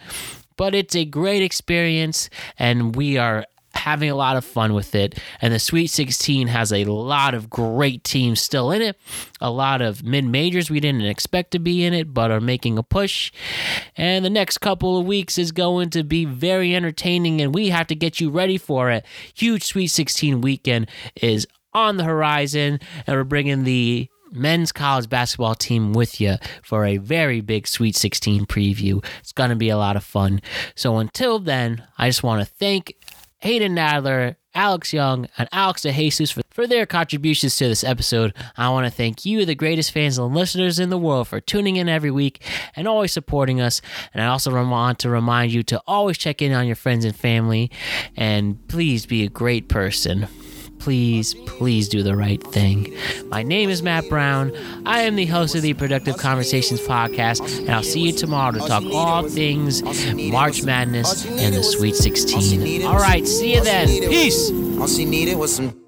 but it's a great experience and we are having a lot of fun with it. And the Sweet 16 has a lot of great teams still in it, a lot of mid majors we didn't expect to be in it, but are making a push. And the next couple of weeks is going to be very entertaining, and we have to get you ready for it. Huge Sweet 16 weekend is on the horizon, and we're bringing the men's college basketball team with you for a very big Sweet 16 preview. It's going to be a lot of fun. So until then, I just want to thank Hayden Nadler, Alex Young, and Alex DeJesus for, for their contributions to this episode. I want to thank you, the greatest fans and listeners in the world, for tuning in every week and always supporting us. And I also want to remind you to always check in on your friends and family and please be a great person please, please do the right thing. My name is Matt Brown. I am the host of the Productive Conversations podcast, and I'll see you tomorrow to talk all things March Madness and the Sweet 16. All right, see you then. Peace. All she needed was some